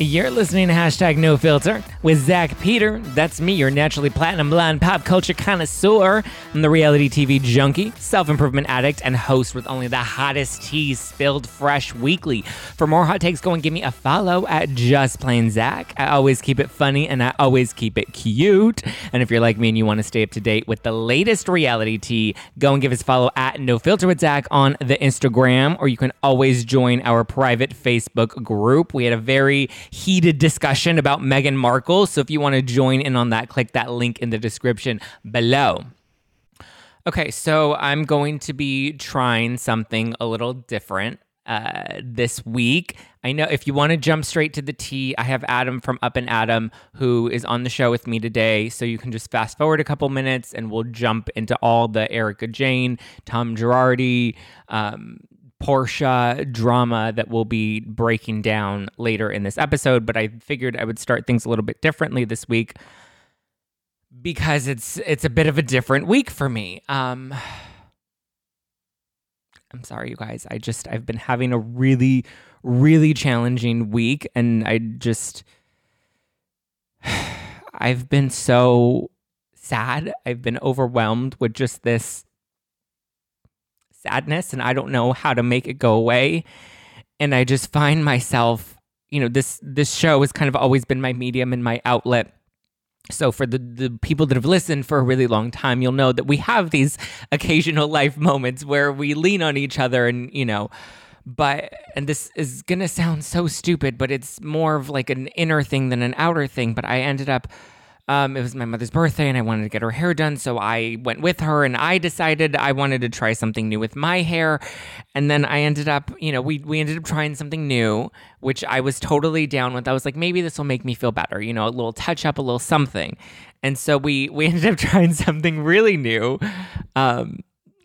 You're listening to hashtag no filter with Zack Peter. That's me, your naturally platinum blonde pop culture connoisseur. I'm the reality TV junkie, self improvement addict, and host with only the hottest tea spilled fresh weekly. For more hot takes, go and give me a follow at Just Plain Zack. I always keep it funny and I always keep it cute. And if you're like me and you want to stay up to date with the latest reality tea, go and give us a follow at No Filter with Zack on the Instagram, or you can always join our private Facebook group. We had a very heated discussion about Meghan Markle. So if you want to join in on that, click that link in the description below. Okay, so I'm going to be trying something a little different uh, this week. I know if you want to jump straight to the tea, I have Adam from Up and Adam who is on the show with me today. So you can just fast forward a couple minutes and we'll jump into all the Erika Jayne, Tom Girardi, um, Porsha drama that we'll be breaking down later in this episode, but I figured I would start things a little bit differently this week because it's it's a bit of a different week for me. Um I'm sorry you guys. I just I've been having a really really challenging week and I just I've been so sad. I've been overwhelmed with just this sadness and I don't know how to make it go away. And I just find myself, you know, this this show has kind of always been my medium and my outlet. So for the, the people that have listened for a really long time, you'll know that we have these occasional life moments where we lean on each other and, you know, but and this is gonna sound so stupid, but it's more of like an inner thing than an outer thing. But I ended up um, it was my mother's birthday and I wanted to get her hair done. So I went with her and I decided I wanted to try something new with my hair. And then I ended up, you know, we, we ended up trying something new, which I was totally down with. I was like, maybe this will make me feel better, you know, a little touch up, a little something. And so we, we ended up trying something really new. Um,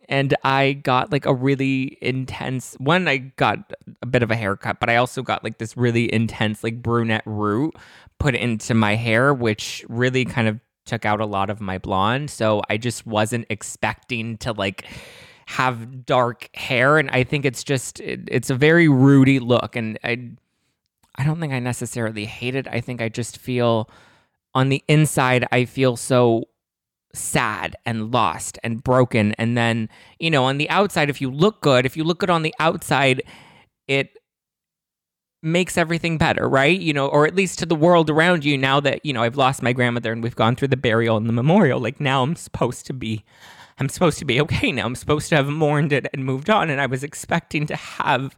and I got like a really intense one. I got a bit of a haircut, but I also got like this really intense like brunette root put into my hair, which really kind of took out a lot of my blonde. So I just wasn't expecting to like have dark hair, and I think it's just it, it's a very rooty look, and I I don't think I necessarily hate it. I think I just feel on the inside I feel so sad and lost and broken. And then, you know, on the outside, if you look good, if you look good on the outside, it makes everything better, right? You know, or at least to the world around you now that, you know, I've lost my grandmother and we've gone through the burial and the memorial. Like now I'm supposed to be I'm supposed to be okay now. I'm supposed to have mourned it and moved on and I was expecting to have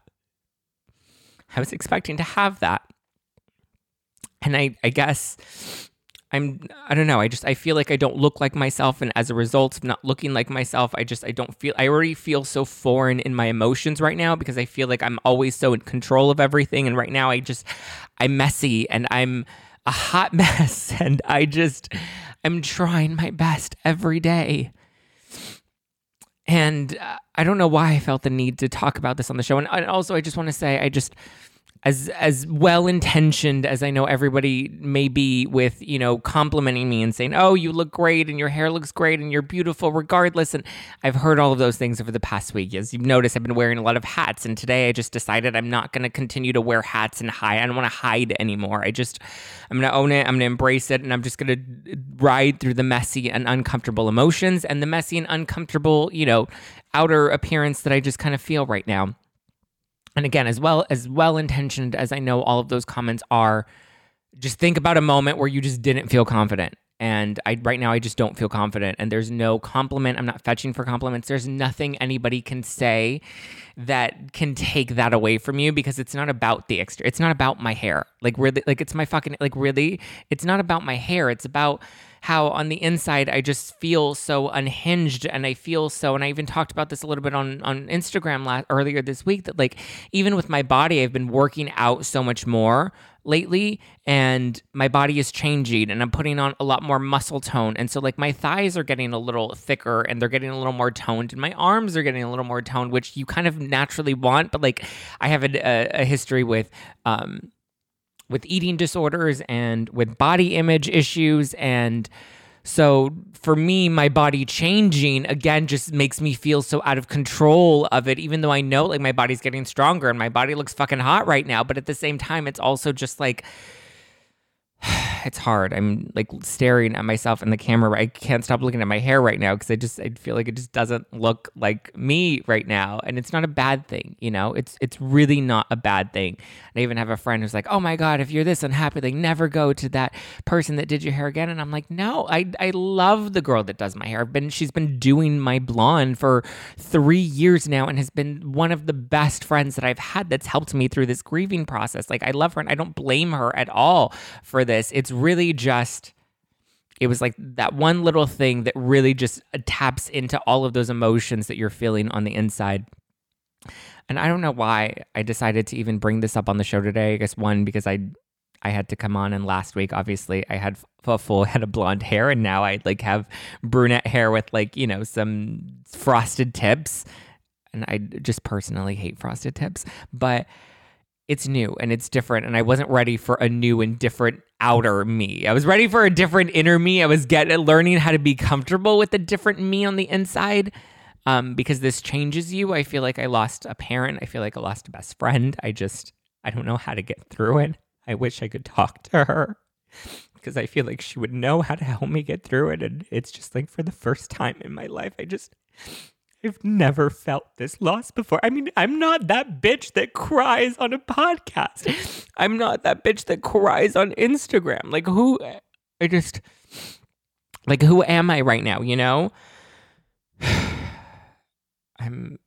I was expecting to have that. And I I guess I'm I don't know. I just I feel like I don't look like myself and as a result of not looking like myself, I just I don't feel I already feel so foreign in my emotions right now because I feel like I'm always so in control of everything and right now I just I'm messy and I'm a hot mess and I just I'm trying my best every day. And uh, I don't know why I felt the need to talk about this on the show and, and also I just want to say I just as as well intentioned as I know everybody may be with you know complimenting me and saying oh you look great and your hair looks great and you're beautiful regardless. And I've heard all of those things over the past week. As you've noticed I've been wearing a lot of hats and today I just decided I'm not going to continue to wear hats and hide I don't want to hide anymore. I just I'm going to own it I'm going to embrace it and I'm just going to ride through the messy and uncomfortable emotions and the messy and uncomfortable you know outer appearance that I just kind of feel right now and again as well as well intentioned as i know all of those comments are just think about a moment where you just didn't feel confident. And i right now i just don't feel confident. And there's no compliment. I'm not fetching for compliments. There's nothing anybody can say that can take that away from you because it's not about the extra it's not about my hair. Like really like it's my fucking like really it's not about my hair. It's about how on the inside I just feel so unhinged and I feel so and I even talked about this a little bit on on Instagram last, earlier this week that like even with my body I've been working out so much more lately and my body is changing and I'm putting on a lot more muscle tone. And so like my thighs are getting a little thicker and they're getting a little more toned and my arms are getting a little more toned which you kind of naturally want but like I have a, a, a history with um with eating disorders and with body image issues and So for me, my body changing again just makes me feel so out of control of it, even though I know like my body's getting stronger and my body looks fucking hot right now. But at the same time, it's also just like, it's hard. I'm like staring at myself in the camera. I can't stop looking at my hair right now because I just I feel like it just doesn't look like me right now, and it's not a bad thing. You know, it's it's really not a bad thing. And I even have a friend who's like, "Oh my god, if you're this unhappy, like never go to that person that did your hair again." And I'm like, "No, I I love the girl that does my hair. I've been she's been doing my blonde for three years now, and has been one of the best friends that I've had. That's helped me through this grieving process. Like I love her, and I don't blame her at all for this. It's really just it was like that one little thing that really just uh, taps into all of those emotions that you're feeling on the inside. And I don't know why I decided to even bring this up on the show today. I guess one because I I had to come on and last week obviously I had a full head of blonde hair and now I like have brunette hair with like, you know, some frosted tips. And I just personally hate frosted tips, but it's new and it's different and I wasn't ready for a new and different outer me. I was ready for a different inner me. I was getting learning how to be comfortable with a different me on the inside. Um, because this changes you. I feel like I lost a parent. I feel like I lost a best friend. I just I don't know how to get through it. I wish I could talk to her because I feel like she would know how to help me get through it. And it's just like for the first time in my life, I just I've never felt this loss before. I mean, I'm not that bitch that cries on a podcast. I'm not that bitch that cries on Instagram. Like, who, I just, like, who am I right now, you know? I'm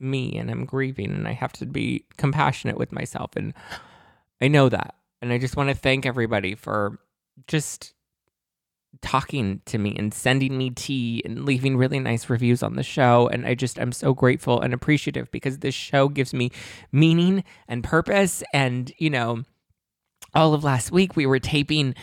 me and I'm grieving and I have to be compassionate with myself. And I know that. And I just want to thank everybody for just talking to me and sending me tea and leaving really nice reviews on the show. And I just, I'm so grateful and appreciative because this show gives me meaning and purpose. And, you know, all of last week we were taping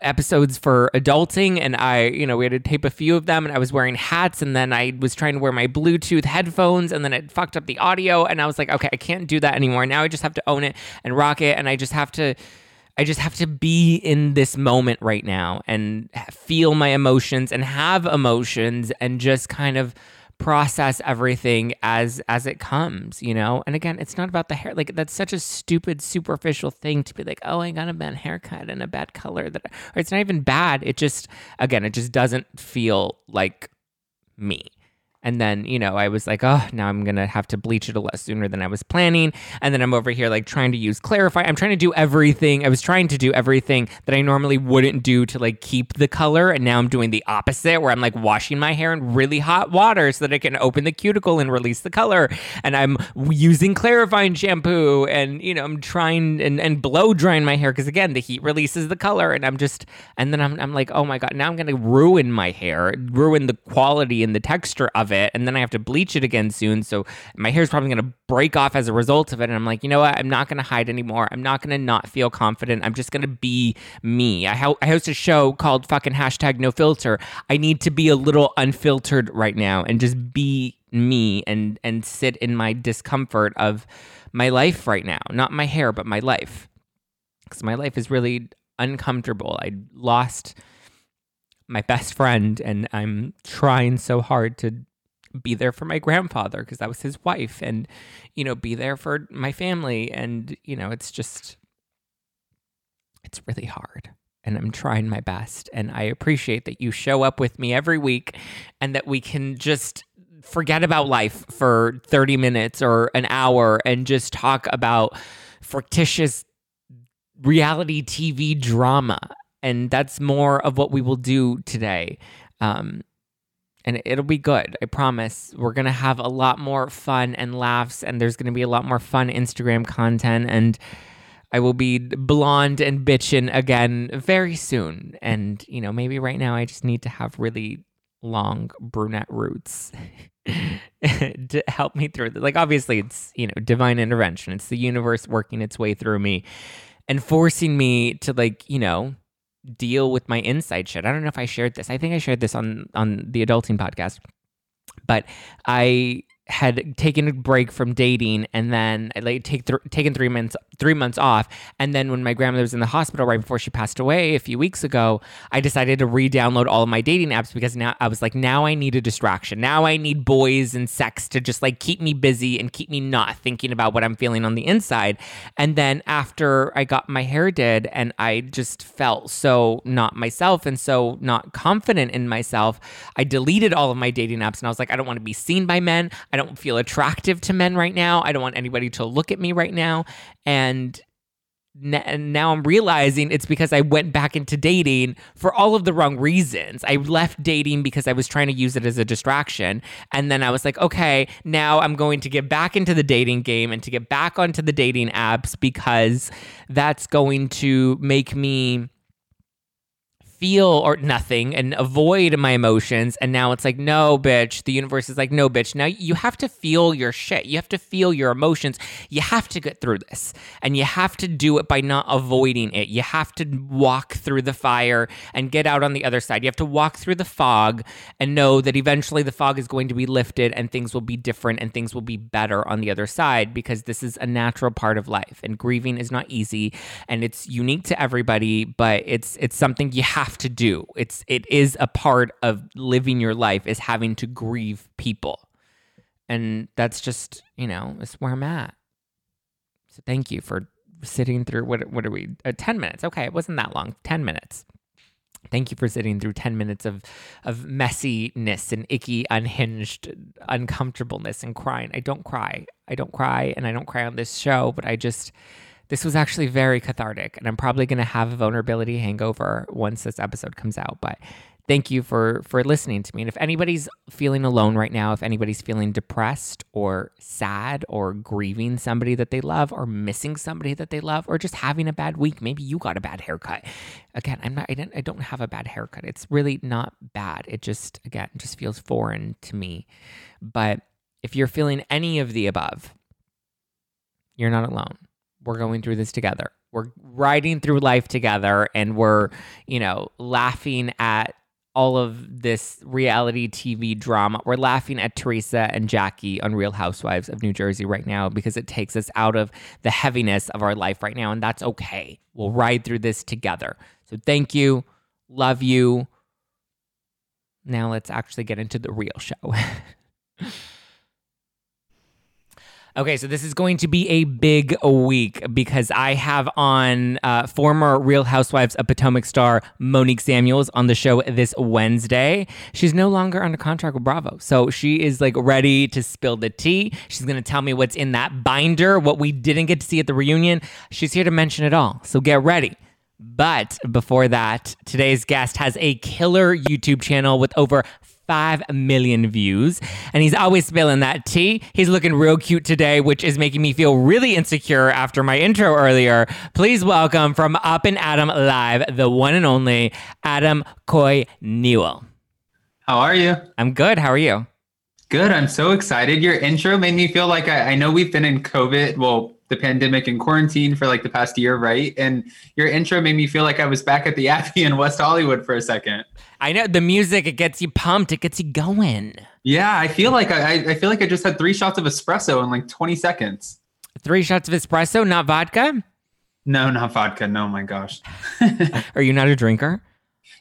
episodes for adulting and I, you know, we had to tape a few of them and I was wearing hats and then I was trying to wear my Bluetooth headphones and then it fucked up the audio and I was like, okay, I can't do that anymore. Now I just have to own it and rock it and I just have to I just have to be in this moment right now and feel my emotions and have emotions and just kind of process everything as as it comes you know? And again it's not about the hair like that's such a stupid superficial thing to be like oh i got a bad haircut and a bad color that or it's not even bad it just again it just doesn't feel like me and then, you know, I was like, oh, now I'm going to have to bleach it a lot sooner than I was planning. And then I'm over here like trying to use clarify. I'm trying to do everything. I was trying to do everything that I normally wouldn't do to like keep the color. And now I'm doing the opposite where I'm like washing my hair in really hot water so that I can open the cuticle and release the color. And I'm using clarifying shampoo and, you know, I'm trying and, and blow drying my hair because again, the heat releases the color. And I'm just, and then I'm, I'm like, oh my God, now I'm going to ruin my hair, ruin the quality and the texture of it it and then I have to bleach it again soon. So my hair is probably going to break off as a result of it. And I'm like, you know what? I'm not going to hide anymore. I'm not going to not feel confident. I'm just going to be me. I, ho- I host a show called fucking hashtag no filter. I need to be a little unfiltered right now and just be me and and sit in my discomfort of my life right now. Not my hair, but my life. Because my life is really uncomfortable. I lost my best friend and I'm trying so hard to be there for my grandfather because that was his wife and you know be there for my family. And you know it's just it's really hard. And I'm trying my best. And I appreciate that you show up with me every week and that we can just forget about life for 30 minutes or an hour and just talk about fictitious reality TV drama. And that's more of what we will do today. Um, and it'll be good. I promise. We're going to have a lot more fun and laughs, and there's going to be a lot more fun Instagram content. And I will be blonde and bitching again very soon. And, you know, maybe right now I just need to have really long brunette roots to help me through. Like, obviously, it's, you know, divine intervention, it's the universe working its way through me and forcing me to, like, you know, deal with my inside shit. I don't know if I shared this. I think I shared this on on the adulting podcast. But I had taken a break from dating and then like take th- taken three months three months off. And then when my grandmother was in the hospital right before she passed away a few weeks ago i decided to re-download all of my dating apps because now i was like now i need a distraction. Now i need boys and sex to just like keep me busy and keep me not thinking about what i'm feeling on the inside. And then after i got my hair did and i just felt so not myself and so not confident in myself i deleted all of my dating apps and i was like i don't want to be seen by men I don't feel attractive to men right now. I don't want anybody to look at me right now. And and now I'm realizing it's because I went back into dating for all of the wrong reasons. I left dating because I was trying to use it as a distraction. And then I was like, okay, now I'm going to get back into the dating game and to get back onto the dating apps because that's going to make me feel or nothing and avoid my emotions. And now it's like, no, bitch. The universe is like, no, bitch. Now you have to feel your shit. You have to feel your emotions. You have to get through this. And you have to do it by not avoiding it. You have to walk through the fire and get out on the other side. You have to walk through the fog and know that eventually the fog is going to be lifted and things will be different and things will be better on the other side because this is a natural part of life. And grieving is not easy and it's unique to everybody, but it's it's something you have have to do. It's it is a part of living your life is having to grieve people. And that's just, you know, it's where I'm at. So thank you for sitting through what what are we? Uh, 10 minutes. Okay, it wasn't that long. 10 minutes. Thank you for sitting through 10 minutes of of messiness and icky, unhinged uncomfortableness and crying. I don't cry. I don't cry and I don't cry on this show, but I just this was actually very cathartic, and I'm probably going to have a vulnerability hangover once this episode comes out. But thank you for for listening to me. And if anybody's feeling alone right now, if anybody's feeling depressed or sad or grieving somebody that they love or missing somebody that they love or just having a bad week, maybe you got a bad haircut. Again, I'm not I didn't I don't have a bad haircut. It's really not bad. It just again just feels foreign to me. But if you're feeling any of the above, you're not alone we're going through this together. We're riding through life together and we're, you know, laughing at all of this reality TV drama. We're laughing at Teresa and Jackie on Real Housewives of New Jersey right now because it takes us out of the heaviness of our life right now. And that's okay. We'll ride through this together. So thank you. Love you. Now let's actually get into the real show. Okay, so this is going to be a big week because I have on uh, former Real Housewives of Potomac star Monique Samuels on the show this Wednesday. She's no longer under contract with Bravo, so she is like ready to spill the tea. She's going to tell me what's in that binder, what we didn't get to see at the reunion. She's here to mention it all, so get ready. But before that, today's guest has a killer YouTube channel with over 5 million views. And he's always spilling that tea. He's looking real cute today, which is making me feel really insecure after my intro earlier. Please welcome from Up and Adam Live, the one and only Adam Coy Newall. How are you? I'm good. How are you? Good. I'm so excited. Your intro made me feel like I, I know we've been in COVID. Well, the pandemic and quarantine for like the past year, right? And your intro made me feel like I was back at the Abbey in West Hollywood for a second. I know the music; it gets you pumped, it gets you going. Yeah, I feel like I, I feel like I just had three shots of espresso in like 20 seconds. Three shots of espresso, not vodka. No, not vodka. No, my gosh. Are you not a drinker?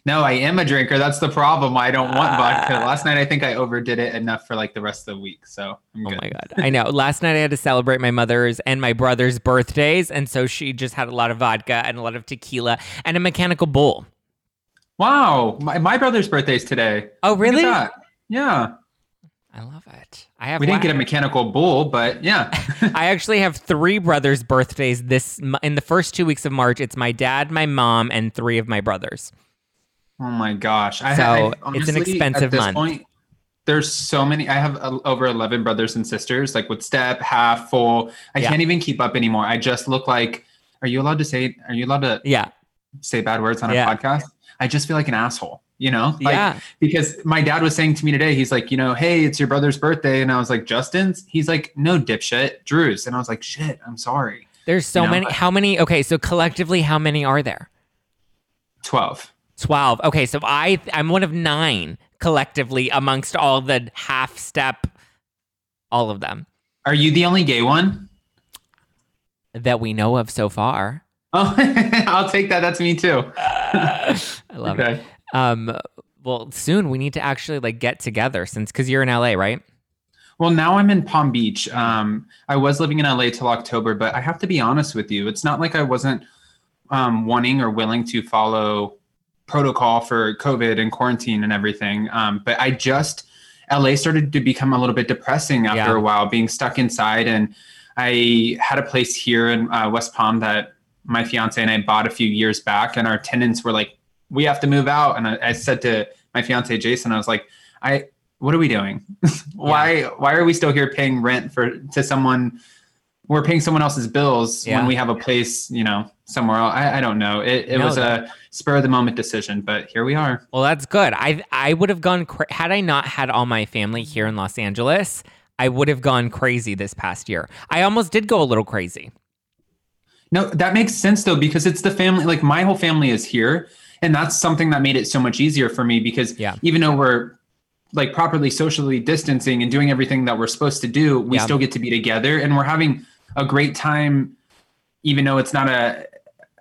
No, I am a drinker. That's the problem. I don't want uh, vodka. Last night, I think I overdid it enough for like the rest of the week. So I'm good. Oh my God. I know. Last night, I had to celebrate my mother's and my brother's birthdays. And so she just had a lot of vodka and a lot of tequila and a mechanical bull. Wow. My, my brother's birthday's today. Oh, really? Yeah. I love it. I have. We didn't get a mechanical bull, but yeah. I actually have three brothers' birthdays this in the first two weeks of March. It's my dad, my mom, and three of my brothers. Oh my gosh! I, so I, honestly, it's an expensive month. Point, there's so many. I have uh, over 11 brothers and sisters, like with step, half, full. I yeah. can't even keep up anymore. I just look like. Are you allowed to say? Are you allowed to? Yeah. Say bad words on a yeah. podcast. I just feel like an asshole. You know, like, yeah. Because my dad was saying to me today, he's like, you know, hey, it's your brother's birthday, and I was like, Justin's. He's like, no, dipshit, Drew's, and I was like, shit, I'm sorry. There's so you know? many. How many? Okay, so collectively, how many are there? Twelve. 12. Okay, so I I'm one of 9 collectively amongst all the half step all of them Are you the only gay one? that we know of so far. Oh, I'll take that. That's me too. I love it. Okay. Um, well, soon we need to actually like get together since because you're in LA, right? Well, now I'm in Palm Beach. Um, I was living in LA till October, but I have to be honest with you. It's not like I wasn't um, wanting or willing to follow protocol for COVID and quarantine and everything. Um, but I just, LA started to become a little bit depressing after Yeah. a while, being stuck inside. And I had a place here in uh, West Palm that my fiance and I bought a few years back, and our tenants were like, "We have to move out." And I, I said to my fiance Jason, I was like, "I, what are we doing? why, why are we still here paying rent for to someone?" We're paying someone else's bills Yeah. when we have a place, you know, somewhere else. I, I don't know. It, it No, was a spur of the moment decision, but here we are. Well, that's good. I I would have gone cra- had I not had all my family here in Los Angeles. I would have gone crazy this past year. I almost did go a little crazy. No, that makes sense though, because it's the family, like my whole family is here. And that's something that made it so much easier for me because Yeah. even though we're like properly socially distancing and doing everything that we're supposed to do, we Yeah. still get to be together and we're having a great time, even though it's not a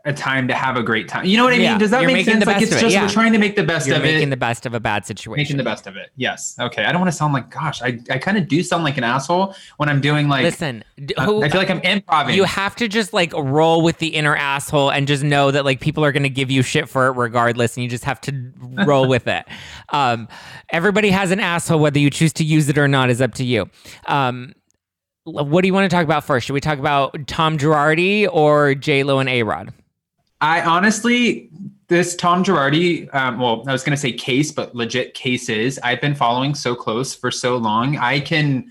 a time to have a great time. You know what I Yeah, mean? Does that make sense? Like it's of it, just yeah. we're trying to make the best of it? You're of making it. the best of a bad situation. making the best of it. Yes. Okay. I don't want to sound like gosh, I, I kind of do sound like an asshole when I'm doing like Listen, who, I feel like I'm improv. you have to just like roll with the inner asshole and just know that like people are going to give you shit for it regardless and you just have to roll with it um, everybody has an asshole whether you choose to use it or not is up to you um, what do you want to talk about first should we talk about tom girardi or j-lo and a-rod I honestly, this Tom Girardi, um, well, I was going to say case, but legit cases, I've been following so close for so long. I can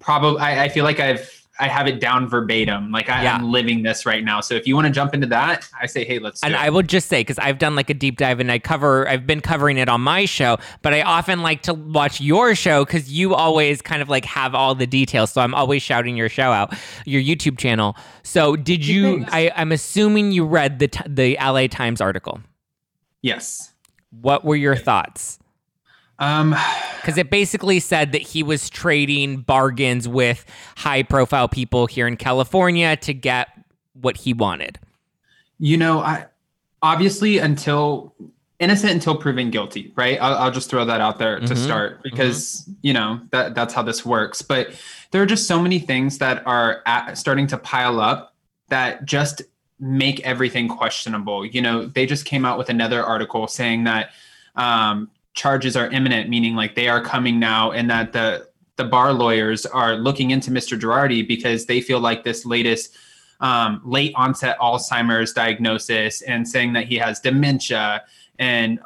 probably, I, I feel like I've, I have it down verbatim. Like I, Yeah. I'm living this right now. So if you want to jump into that, I say, hey, let's do and it. I will just say because I've done like a deep dive and I cover I've been covering it on my show, but I often like to watch your show because you always kind of like have all the details. So I'm always shouting your show out, your YouTube channel. So did you? Thanks. I, I'm assuming you read the t- the LA Times article. yes. What were your thoughts? Um, Because it basically said that he was trading bargains with high profile people here in California to get what he wanted. you know, I obviously until innocent until proven guilty, right? I'll, I'll just throw that out there to Mhm. start because you know that that's how this works. But there are just so many things that are at, starting to pile up that just make everything questionable. You know, they just came out with another article saying that um, charges are imminent, meaning like they are coming now, and that the the bar lawyers are looking into Mr. Girardi because they feel like this latest um, late onset Alzheimer's diagnosis and saying that he has dementia and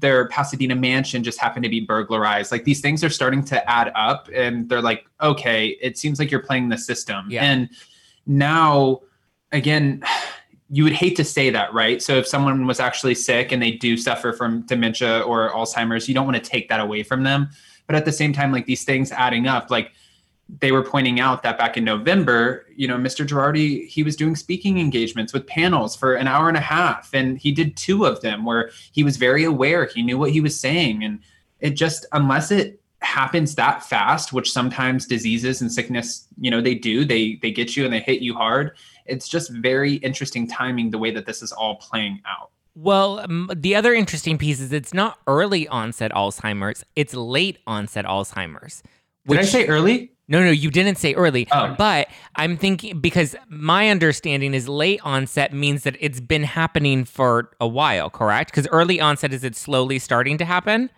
their Pasadena mansion just happened to be burglarized. Like these things are starting to add up and they're like, okay, it seems like you're playing the system. Yeah. And now, again, you would hate to say that, right? So if someone was actually sick and they do suffer from dementia or Alzheimer's, you don't want to take that away from them. But at the same time, like these things adding up, like they were pointing out that back in November, you know, Mr. Girardi, he was doing speaking engagements with panels for an hour and a half. And he did two of them where he was very aware, he knew what he was saying. And it just, unless it happens that fast, which sometimes diseases and sickness, you know, they do, they they get you and they hit you hard. It's just very interesting timing the way that this is all playing out. Well, um, the other interesting piece is it's not early onset Alzheimer's, it's late onset Alzheimer's. Did I say early? No, no, you didn't say early. Oh. But I'm thinking because my understanding is late onset means that it's been happening for a while, correct? Because early onset is it slowly starting to happen?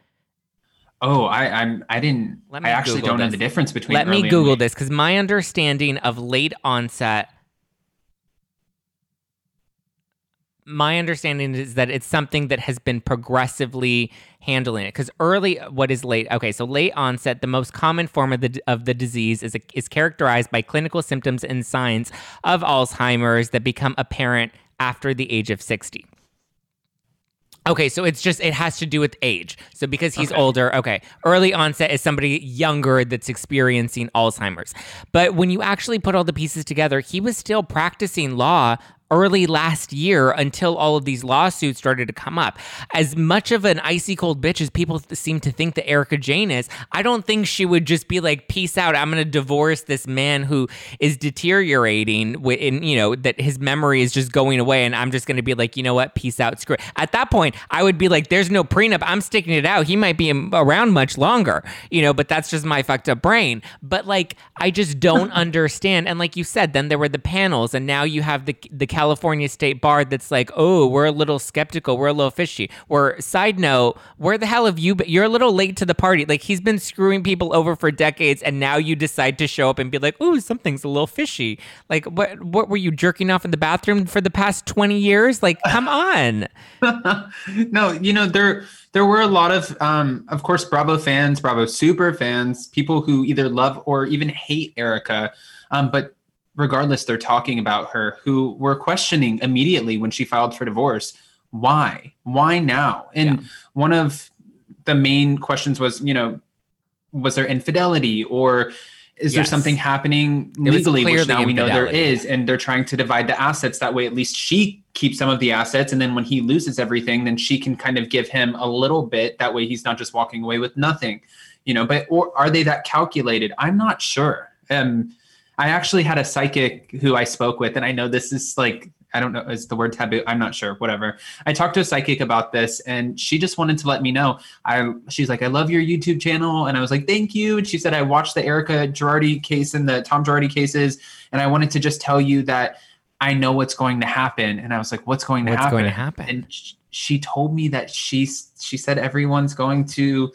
Oh, I I'm I didn't Let me I actually Google don't know the difference between Let me Google this because my understanding of late onset. My understanding is that it's something that has been progressively handling it. Because early, what is late? Okay, so late onset, the most common form of the of the disease is is characterized by clinical symptoms and signs of Alzheimer's that become apparent after the age of sixty. Okay, so it's just it has to do with age. So because he's Okay. older, okay. Early onset is somebody younger that's experiencing Alzheimer's. But when you actually put all the pieces together, he was still practicing law early last year until all of these lawsuits started to come up. As much of an icy cold bitch as people seem to think that Erika Jayne is, I don't think she would just be like, "Peace out, I'm going to divorce this man who is deteriorating in, you know, that his memory is just going away and I'm just going to be like, "You know what? Peace out, screw." It. At that point, I would be like, "There's no prenup. I'm sticking it out. He might be around much longer." You know, but that's just my fucked up brain. But like I just don't understand. And like you said, then there were the panels and now you have the the California State Bar that's like, oh, we're a little skeptical, we're a little fishy. Or side note, where the hell have you been? You're a little late to the party. Like he's been screwing people over for decades, and now you decide to show up and be like, ooh, something's a little fishy. Like what? What were you jerking off in the bathroom for the past twenty years? Like, come on. no, you know there there were a lot of, um, of course, Bravo fans, Bravo super fans, people who either love or even hate Erika. Um, but regardless, they're talking about her who were questioning immediately when she filed for divorce. Why? Why now? And yeah. one of the main questions was, you know, was there infidelity or is yes. there something happening legally which now we know there is and they're trying to divide the assets that way at least she keeps some of the assets and then when he loses everything then she can kind of give him a little bit that way he's not just walking away with nothing you know but or are they that calculated i'm not sure um I actually had a psychic who I spoke with, and I know this is like I don't know is the word taboo. I'm not sure. Whatever. I talked to a psychic about this, and she just wanted to let me know. I she's like, I love your YouTube channel, and I was like, thank you. And she said, I watched the Erika Girardi case and the Tom Girardi cases, and I wanted to just tell you that I know what's going to happen. And I was like, what's going to what's happen? going to happen? And she told me that she she said everyone's going to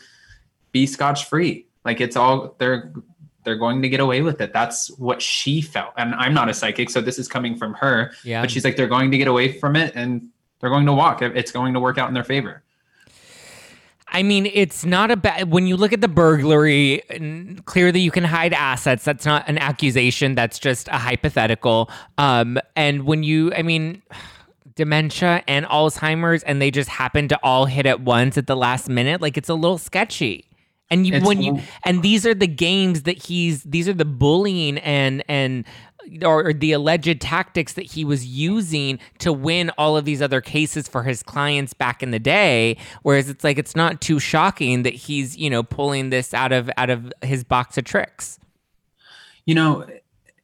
be scotch free. Like it's all they're they're going to get away with it. That's what she felt. And I'm not a psychic, so this is coming from her. Yeah. But she's like, they're going to get away from it and they're going to walk. It's going to work out in their favor. I mean, it's not a bad. When you look at the burglary, clearly you can hide assets. That's not an accusation. That's just a hypothetical. Um, and when you, I mean, dementia and Alzheimer's, and they just happen to all hit at once at the last minute, like it's a little sketchy. And you, when you and these are the games that he's these are the bullying and and or the alleged tactics that he was using to win all of these other cases for his clients back in the day. Whereas it's like it's not too shocking that he's you know pulling this out of out of his box of tricks. You know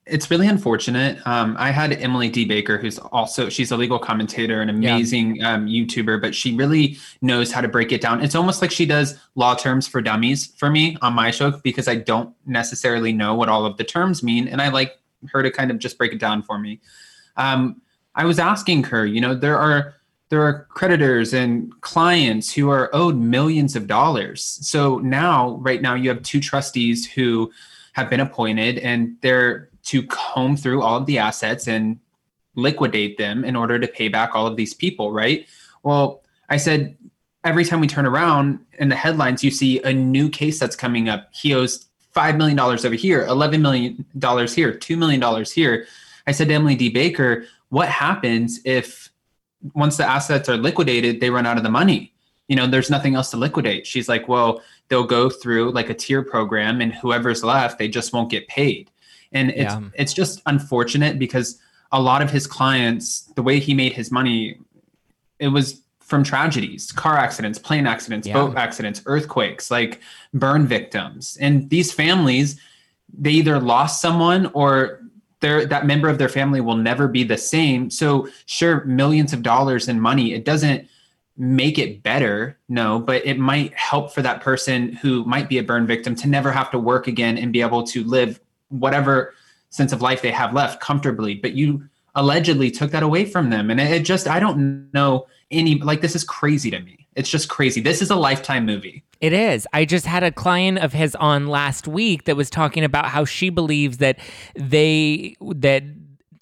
it's really unfortunate. Um, I had Emily D. Baker, who's also she's a legal commentator, an amazing yeah. um, YouTuber, but she really knows how to break it down. It's almost like she does law terms for dummies for me on my show because I don't necessarily know what all of the terms mean, and I like her to kind of just break it down for me. Um, I was asking her, you know, there are there are creditors and clients who are owed millions of dollars. So now, right now, you have two trustees who have been appointed, and they're to comb through all of the assets and liquidate them in order to pay back all of these people, right? Well, I said every time we turn around in the headlines, you see a new case that's coming up. He owes $5 million over here, $11 million here, $2 million here. I said to Emily D. Baker, what happens if once the assets are liquidated, they run out of the money? You know, there's nothing else to liquidate. She's like, well, they'll go through like a tier program and whoever's left, they just won't get paid. And it's yeah. it's just unfortunate because a lot of his clients, the way he made his money, it was from tragedies, car accidents, plane accidents, yeah. boat accidents, earthquakes, like burn victims. And these families, they either lost someone or their that member of their family will never be the same. So sure, millions of dollars in money, it doesn't make it better, no, but it might help for that person who might be a burn victim to never have to work again and be able to live whatever sense of life they have left comfortably but you allegedly took that away from them. And it just i don't know any like this is crazy to me. It's just crazy. This is a lifetime movie. It is. I just had a client of his on last week that was talking about how she believes that they that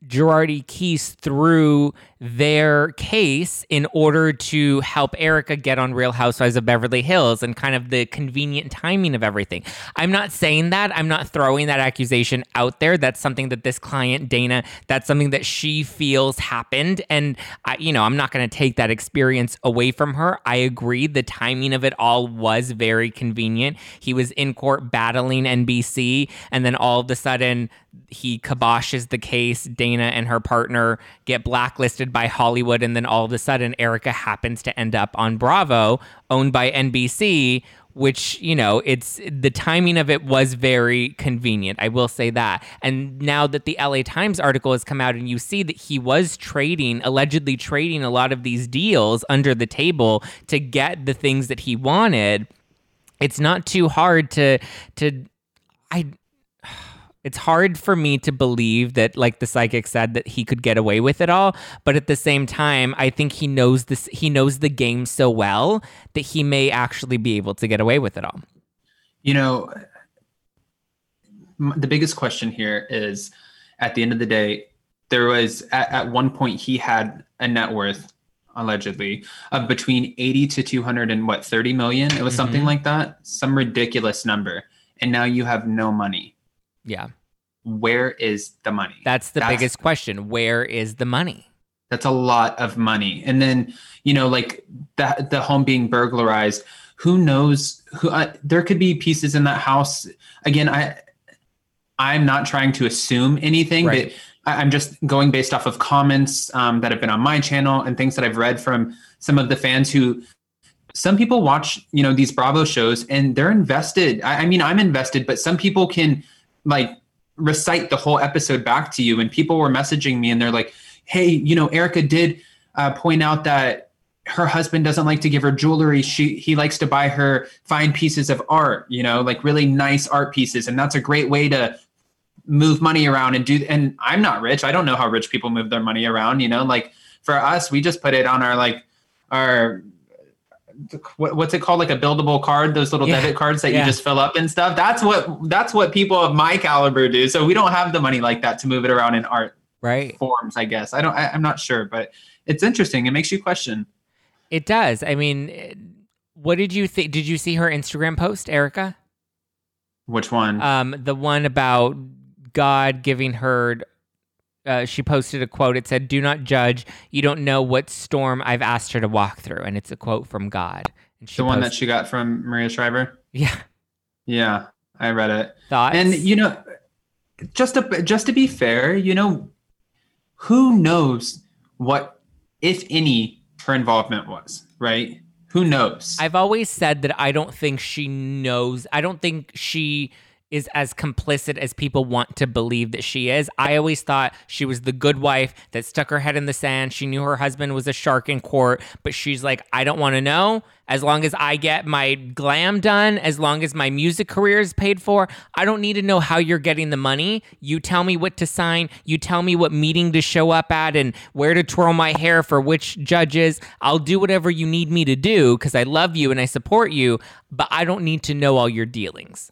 Girardi Keese threw their case in order to help Erika get on Real Housewives of Beverly Hills and kind of the convenient timing of everything. I'm not saying that. I'm not throwing that accusation out there. That's something that this client, Dana, that's something that she feels happened. And, I, you know, I'm not going to take that experience away from her. I agree. The timing of it all was very convenient. He was in court battling NBC, and then all of a sudden, he kiboshes the case. Dana and her partner get blacklisted by Hollywood, and then all of a sudden, Erika happens to end up on Bravo, owned by NBC. Which you know, it's the timing of it was very convenient. I will say that. And now that the LA Times article has come out, and you see that he was trading, allegedly trading a lot of these deals under the table to get the things that he wanted, it's not too hard to to I it's hard for me to believe that like the psychic said that he could get away with it all but at the same time i think he knows this he knows the game so well that he may actually be able to get away with it all. You know the biggest question here is at the end of the day there was at, at one point he had a net worth allegedly of between 80 to 200 and what 30 million? It was mm-hmm. something like that? Some ridiculous number. And now you have no money. Yeah. Where is the money? That's the That's, biggest question. Where is the money? That's a lot of money. And then, you know, like the, the home being burglarized, who knows who uh, there could be pieces in that house. Again, I I'm not trying to assume anything, right. but I, am just going based off of comments um, that have been on my channel and things that I've read from some of the fans who some people watch, you know, these Bravo shows and they're invested. I, I mean, I'm invested, but some people can like recite the whole episode back to you. And people were messaging me and they're like hey you know Erika did uh, point out that her husband doesn't like to give her jewelry. She he likes to buy her fine pieces of art you know like really nice art pieces. And that's a great way to move money around and do and i'm not rich. I don't know how rich people move their money around you know like for us we just put it on our like our what's it called? Like a buildable card those little yeah. debit cards that yeah. you just fill up and stuff? That's what that's what people of my caliber do. So we don't have the money like that to move it around in art right. forms i guess. I don't I, i'm not sure but it's interesting. It makes you question. It does. I mean what did you think did you see her instagram post erika? Which one? Um the one about god giving her uh, she posted a quote. It said, "Do not judge. You don't know what storm I've asked her to walk through." And it's a quote from God. And she the one posted, that she got from Maria Shriver. Yeah. Yeah, I read it. Thoughts? And you know, just to just to be fair, you know, who knows what, if any, her involvement was, right? Who knows? I've always said that I don't think she knows. I don't think she is as complicit as people want to believe that she is. I always thought she was the good wife that stuck her head in the sand. She knew her husband was a shark in court, but she's like, I don't want to know. As long as I get my glam done, as long as my music career is paid for, I don't need to know how you're getting the money. You tell me what to sign. You tell me what meeting to show up at and where to twirl my hair for which judges. I'll do whatever you need me to do because I love you and I support you, but I don't need to know all your dealings.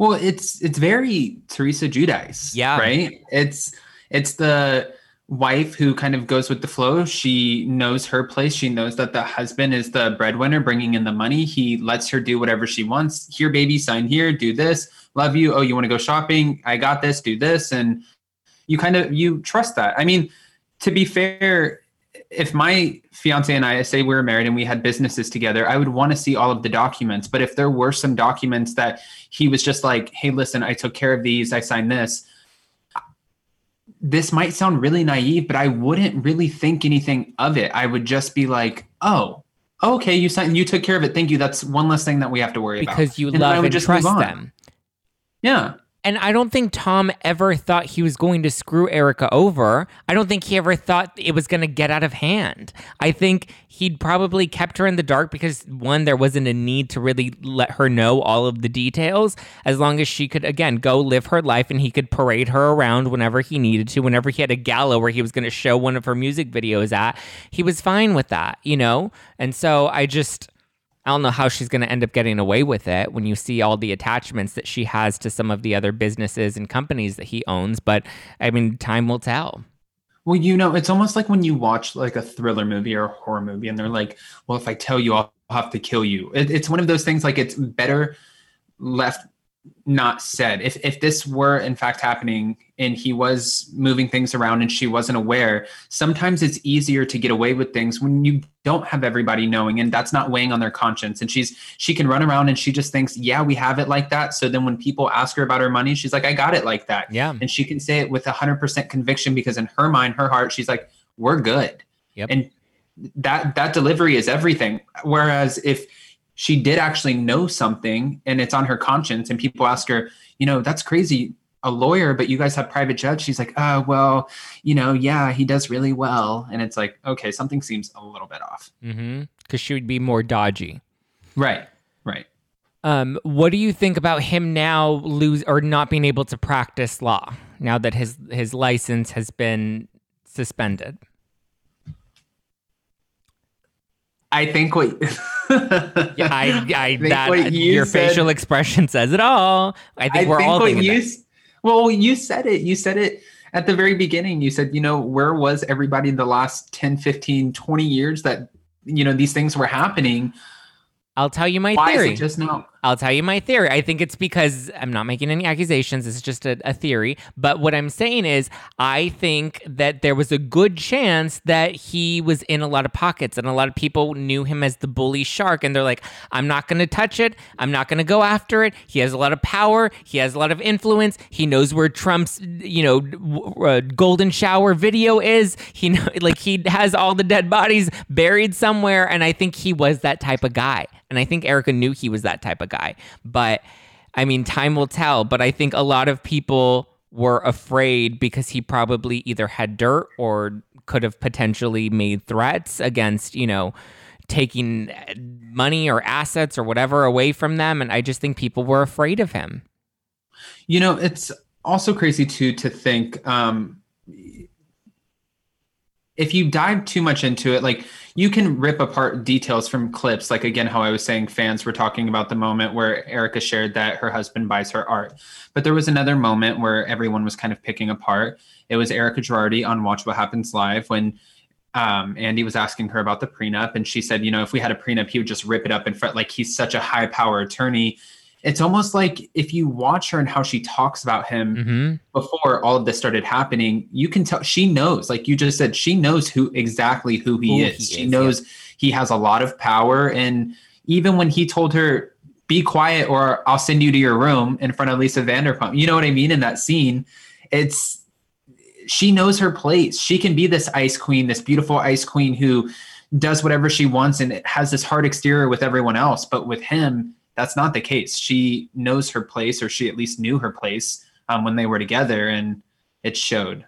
Well, it's it's very Teresa Giudice. Yeah. Right. It's it's the wife who kind of goes with the flow. She knows her place. She knows that the husband is the breadwinner bringing in the money. He lets her do whatever she wants. Here, baby, sign here, do this. Love you. Oh, you want to go shopping? I got this. Do this. And you kind of you trust that. I mean, to be fair, if my fiance and I say we were married and we had businesses together, I would want to see all of the documents. But if there were some documents that he was just like, hey, listen, I took care of these, I signed this. This might sound really naive, but I wouldn't really think anything of it. I would just be like, oh, okay, you signed, you took care of it. Thank you. That's one less thing that we have to worry because about. Because you and love and trust them. Yeah. And I don't think Tom ever thought he was going to screw Erika over. I don't think he ever thought it was going to get out of hand. I think he'd probably kept her in the dark because, one, there wasn't a need to really let her know all of the details, as long as she could, again, go live her life and he could parade her around whenever he needed to. Whenever he had a gala where he was going to show one of her music videos at, he was fine with that, you know? And so I just. I don't know how she's going to end up getting away with it when you see all the attachments that she has to some of the other businesses and companies that he owns, but I mean, time will tell. Well, you know, it's almost like when you watch like a thriller movie or a horror movie, and they're like, "Well, if I tell you, I'll have to kill you." It, it's one of those things. Like it's better left not said. If if this were in fact happening and he was moving things around and she wasn't aware, sometimes it's easier to get away with things when you don't have everybody knowing and that's not weighing on their conscience. And she's she can run around and she just thinks, "Yeah, we have it like that." So then when people ask her about her money, she's like, "I got it like that." Yeah. And she can say it with 100% conviction because in her mind, her heart, she's like, "We're good." Yep. And that that delivery is everything. Whereas if she did actually know something and it's on her conscience. And people ask her you know that's crazy a lawyer but you guys have private judge. She's like oh well you know yeah he does really well. And it's like okay something seems a little bit off. Mm-hmm. Because she would be more dodgy. Right right. Um, what do you think about him now lose or not being able to practice law now that his his license has been suspended I think what yeah, I, I, that you your said, facial expression says it all. I think I we're think all thinking you, that. Well, you said it. You said it at the very beginning. You said, you know, where was everybody the last 10, 15, 20 years that, you know, these things were happening? I'll tell you my Why theory. just now? I'll tell you my theory. I think it's because I'm not making any accusations. It's just a, a, theory. But what I'm saying is, I think that there was a good chance that he was in a lot of pockets, and a lot of people knew him as the bully shark. And they're like, I'm not going to touch it. I'm not going to go after it. He has a lot of power. He has a lot of influence. He knows where Trump's, you know, uh, golden shower video is. He know, like he has all the dead bodies buried somewhere. And I think he was that type of guy. And I think Erika knew he was that type of guy. But I mean, time will tell. But I think a lot of people were afraid because he probably either had dirt or could have potentially made threats against, you know, taking money or assets or whatever away from them. And I just think people were afraid of him. You know, it's also crazy too to think um, if you dive too much into it, like you can rip apart details from clips. Like again, how I was saying, fans were talking about the moment where Erika shared that her husband buys her art. But there was another moment where everyone was kind of picking apart. It was Erika Girardi on Watch What Happens Live when um, Andy was asking her about the prenup, and she said, you know, if we had a prenup, he would just rip it up in front. Like he's such a high power attorney it's almost like if you watch her and how she talks about him mm-hmm. before all of this started happening, you can tell she knows, like you just said, she knows who exactly who he who is. He she knows yeah. he has a lot of power. And even when he told her, be quiet or I'll send you to your room in front of Lisa Vanderpump, you know what I mean? In that scene, it's she knows her place. She can be this ice queen, this beautiful ice queen who does whatever she wants and has this hard exterior with everyone else. But with him, that's not the case. She knows her place, or she at least knew her place um, when they were together, and it showed.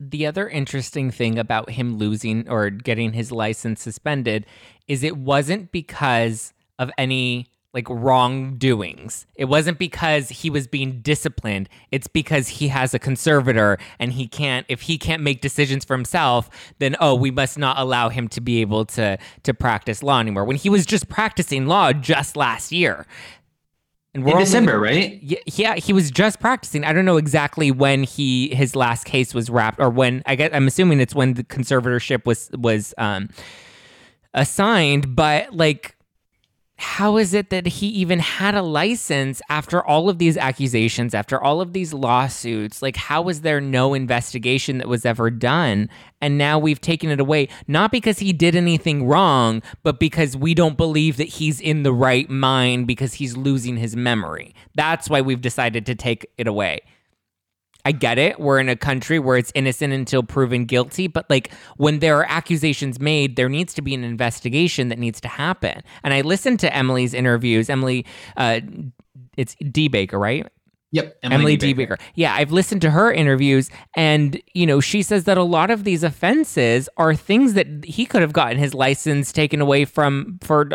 The other interesting thing about him losing or getting his license suspended is it wasn't because of any like wrongdoings. It wasn't because he was being disciplined. It's because he has a conservator and he can't if he can't make decisions for himself, then oh, we must not allow him to be able to to practice law anymore. When he was just practicing law just last year. And we're in December, right? Yeah, yeah, he was just practicing. I don't know exactly when he his last case was wrapped or when I guess I'm assuming it's when the conservatorship was was um assigned, but like how is it that he even had a license after all of these accusations, after all of these lawsuits? Like, how was there no investigation that was ever done? And now we've taken it away, not because he did anything wrong, but because we don't believe that he's in the right mind because he's losing his memory. That's why we've decided to take it away. I get it. We're in a country where it's innocent until proven guilty, but like when there are accusations made, there needs to be an investigation that needs to happen. And I listened to Emily's interviews. Emily, uh, it's D Baker, right? Yep, Emily, Emily D. Baker. Baker. Yeah, I've listened to her interviews, and you know, she says that a lot of these offenses are things that he could have gotten his license taken away from for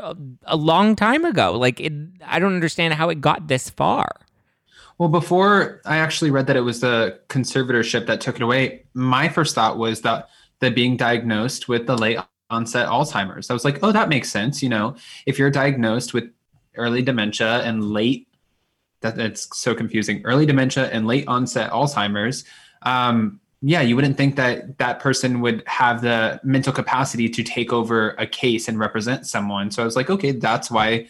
a long time ago. Like, it, I don't understand how it got this far. Well, before I actually read that it was the conservatorship that took it away, my first thought was that the being diagnosed with the late onset Alzheimer's. I was like, oh, that makes sense. You know, if you're diagnosed with early dementia and late, that it's so confusing. Early dementia and late onset Alzheimer's, um, yeah, you wouldn't think that that person would have the mental capacity to take over a case and represent someone. So I was like, okay, that's why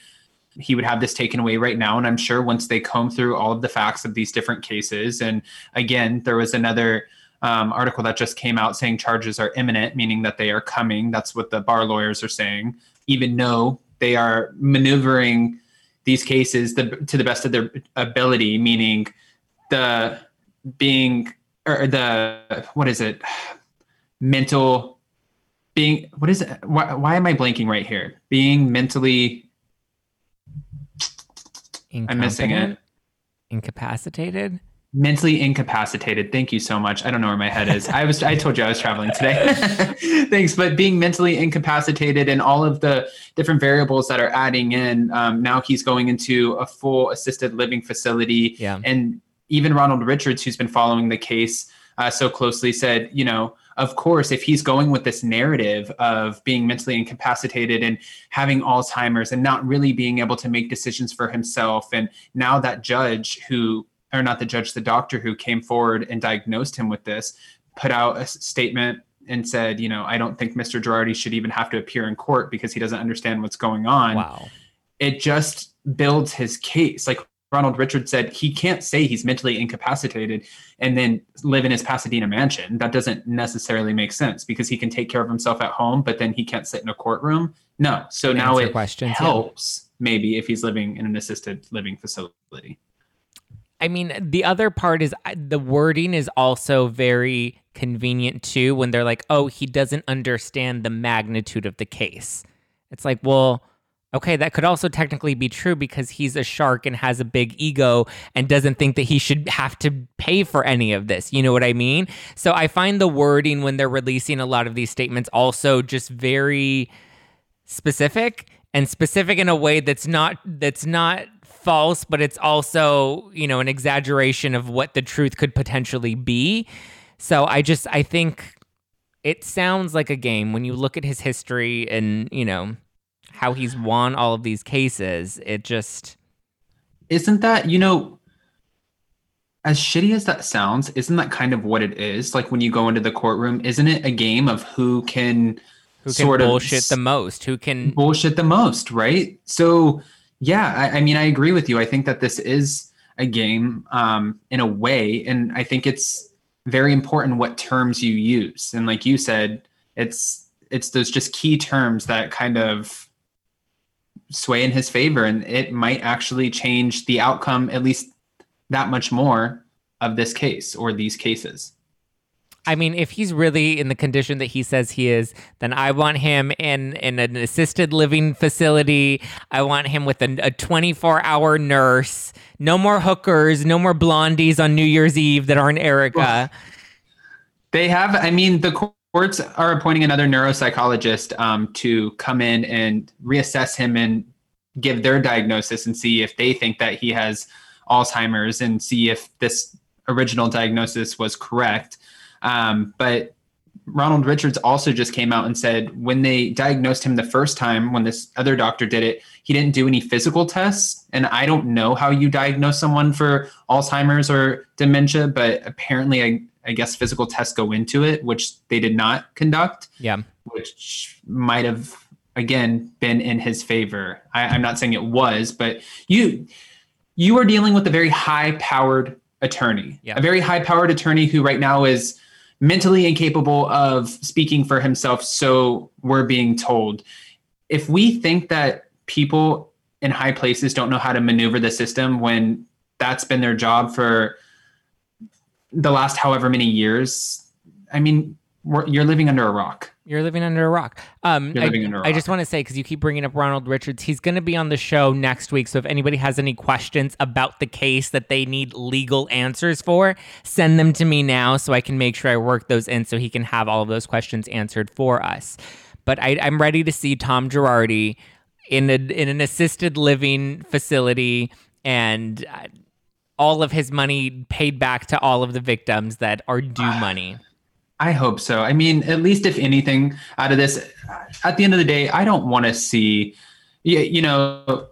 he would have this taken away right now. And I'm sure once they comb through all of the facts of these different cases, and again, there was another um, article that just came out saying charges are imminent, meaning that they are coming. That's what the bar lawyers are saying, even though they are maneuvering these cases the, to the best of their ability, meaning the being or the what is it mental being what is it why, why am i blanking right here being mentally i'm missing it. Incapacitated? Mentally incapacitated. Thank you so much. I don't know where my head is. I was i told you i was traveling today. Thanks. But being mentally incapacitated and all of the different variables that are adding in um, now he's going into a full assisted living facility. Yeah. and even Ronald Richards, who's been following the case uh, so closely, said, you know, of course, if he's going with this narrative of being mentally incapacitated and having Alzheimer's and not really being able to make decisions for himself, and now that judge who, or not the judge, the doctor who came forward and diagnosed him with this, put out a statement and said, you know, I don't think Mr. Girardi should even have to appear in court because he doesn't understand what's going on. Wow. It just builds his case. Like Ronald Richards said he can't say he's mentally incapacitated and then live in his Pasadena mansion. That doesn't necessarily make sense because he can take care of himself at home, but then he can't sit in a courtroom. No. So now it questions, helps yeah. maybe if he's living in an assisted living facility. I mean, the other part is the wording is also very convenient too when they're like, oh, he doesn't understand the magnitude of the case. It's like, well, Okay, that could also technically be true because he's a shark and has a big ego and doesn't think that he should have to pay for any of this. You know what I mean? So I find the wording when they're releasing a lot of these statements also just very specific and specific in a way that's not that's not false, but it's also, you know, an exaggeration of what the truth could potentially be. So I just I think it sounds like a game when you look at his history and, you know, how he's won all of these cases. It just isn't that you know as shitty as that sounds, isn't that kind of what it is? Like when you go into the courtroom, isn't it a game of who can who can sort bullshit of the most? Who can bullshit the most, right? So yeah, I, I mean, I agree with you. I think that this is a game um, in a way, and I think it's very important what terms you use. And like you said, it's it's those just key terms that kind of sway in his favor and it might actually change the outcome at least that much more of this case or these cases. I mean, if he's really in the condition that he says he is, then I want him in in an assisted living facility. I want him with a, a 24 hour nurse. No more hookers. No more blondies on New Year's Eve that aren't Erika. They have. I mean, the courts are appointing another neuropsychologist um, to come in and reassess him and give their diagnosis and see if they think that he has Alzheimer's and see if this original diagnosis was correct. Um, but Ronald Richards also just came out and said when they diagnosed him the first time, when this other doctor did it, he didn't do any physical tests. And I don't know how you diagnose someone for Alzheimer's or dementia, but apparently I, guess physical tests go into it, which they did not conduct. Yeah. Which might have again been in his favor. I, I'm not saying it was, but you you are dealing with a very high powered attorney. Yeah. A very high powered attorney who right now is mentally incapable of speaking for himself, so we're being told. If we think that people in high places don't know how to maneuver the system when that's been their job for the last however many years. I mean, you're living under a rock. You're living under a rock. Um, I, under a rock. I just want to say because you keep bringing up Ronald Richards, he's going to be on the show next week. So if anybody has any questions about the case that they need legal answers for, send them to me now so I can make sure I work those in so he can have all of those questions answered for us. But I, I'm ready to see Tom Girardi in a, in an assisted living facility and uh, all of his money paid back to all of the victims that are due money. I hope so. I mean, at least if anything out of this, at the end of the day, I don't want to see, you, you know,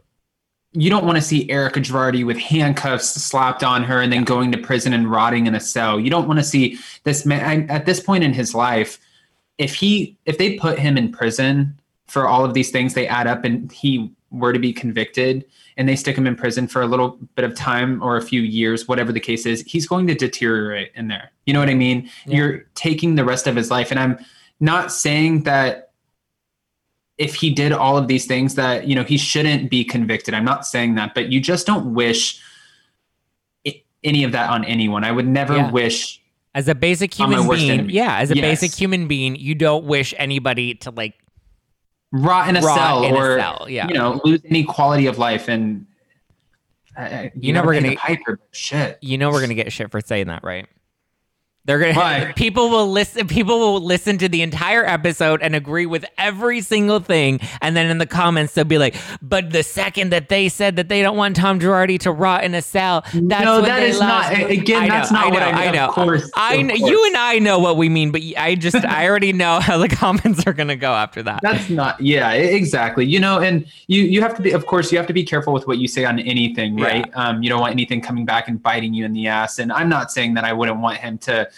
you don't want to see Erika Girardi with handcuffs slapped on her and then going to prison and rotting in a cell. You don't want to see this man at this point in his life. If he if they put him in prison for all of these things, they add up, and he were to be convicted and they stick him in prison for a little bit of time or a few years, whatever the case is, he's going to deteriorate in there. You know what I mean? Yeah. You're taking the rest of his life. And I'm not saying that if he did all of these things that, you know, he shouldn't be convicted. I'm not saying that, but you just don't wish any of that on anyone. I would never yeah. wish as a basic human being, yeah, as a yes. basic human being, you don't wish anybody to like rot in a rot cell in or a cell, yeah. you know lose any quality of life and uh, you, you know we're gonna Piper, shit you know we're gonna get shit for saying that right they're gonna Why? people will listen people will listen to the entire episode and agree with every single thing. And then in the comments they'll be like, but the second that they said that they don't want Tom Girardi to rot in a cell, that's no, that is not again, that's not I know, what I, mean. I know. Of course, I know you and I know what we mean, but I just I already know how the comments are gonna go after that. That's not yeah, exactly. You know, and you you have to be of course you have to be careful with what you say on anything, right? Yeah. Um, you don't want anything coming back and biting you in the ass. And I'm not saying that I wouldn't want him to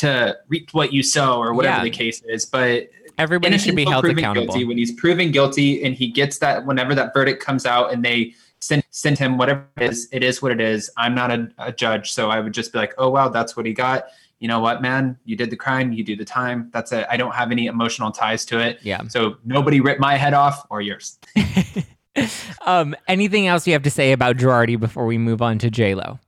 to reap what you sow or whatever yeah. the case is. But everybody should be held accountable guilty. when he's proven guilty and he gets that whenever that verdict comes out and they send send him whatever it is. It is what it is. I'm not a, a judge, so I would just be like, oh wow, that's what he got. You know what, man? You did the crime. You do the time. That's it. I don't have any emotional ties to it. Yeah. So nobody rip my head off or yours. um, anything else you have to say about Girardi before we move on to J Lo?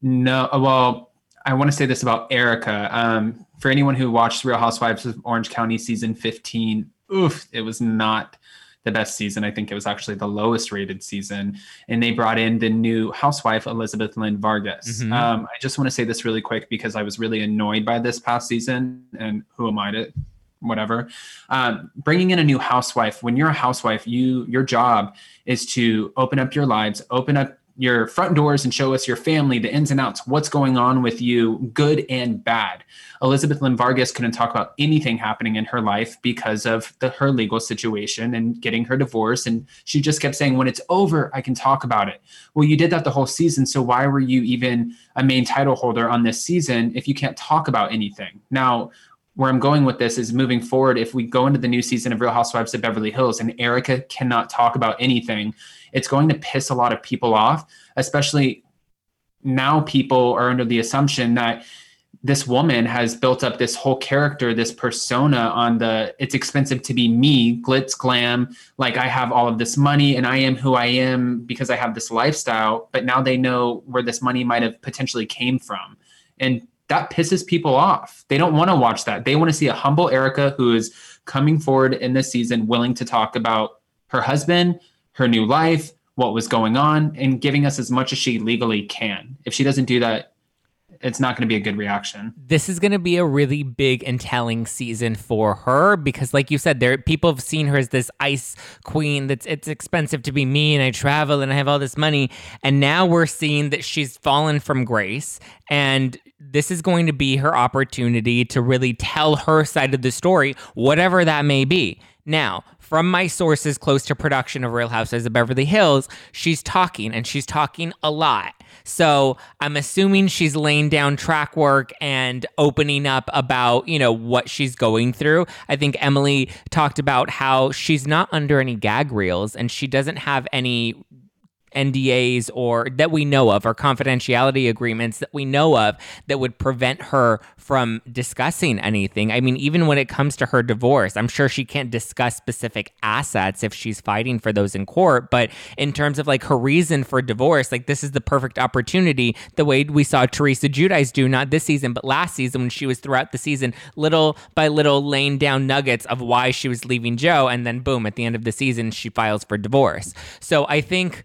No. Well, I want to say this about Erika. Um, for anyone who watched Real Housewives of Orange County season 15, oof, it was not the best season. I think it was actually the lowest rated season. And they brought in the new housewife, Elizabeth Lyn Vargas. Mm-hmm. Um, I just want to say this really quick because I was really annoyed by this past season. And who am I to whatever um, bringing in a new housewife when you're a housewife you your job is to open up your lives open up your front doors and show us your family, the ins and outs, what's going on with you, good and bad. Elizabeth Lyn Vargas couldn't talk about anything happening in her life because of the, her legal situation and getting her divorce. And she just kept saying, when it's over, I can talk about it. Well, you did that the whole season. So why were you even a main title holder on this season if you can't talk about anything? Now, where I'm going with this is moving forward. If we go into the new season of Real Housewives of Beverly Hills and Erika cannot talk about anything, it's going to piss a lot of people off, especially now people are under the assumption that this woman has built up this whole character, this persona on the it's expensive to be me, glitz glam, like I have all of this money and I am who I am because I have this lifestyle, but now they know where this money might have potentially came from. And that pisses people off. They don't want to watch that. They want to see a humble Erika who is coming forward in this season, willing to talk about her husband, her new life, what was going on, and giving us as much as she legally can. If she doesn't do that, it's not going to be a good reaction. This is going to be a really big and telling season for her because, like you said, there people have seen her as this ice queen. That's it's expensive to be me, and I travel and I have all this money, and now we're seeing that she's fallen from grace, and this is going to be her opportunity to really tell her side of the story, whatever that may be. Now, from my sources close to production of Real Housewives of Beverly Hills, she's talking and she's talking a lot. So I'm assuming she's laying down track work and opening up about, you know, what she's going through. I think Emily talked about how she's not under any gag reels and she doesn't have any NDAs or that we know of or confidentiality agreements that we know of that would prevent her from discussing anything. I mean, even when it comes to her divorce, I'm sure she can't discuss specific assets if she's fighting for those in court. But in terms of like her reason for divorce, like this is the perfect opportunity, the way we saw Teresa Giudice do, not this season, but last season when she was throughout the season, little by little laying down nuggets of why she was leaving Joe. And then boom, at the end of the season, she files for divorce. So I think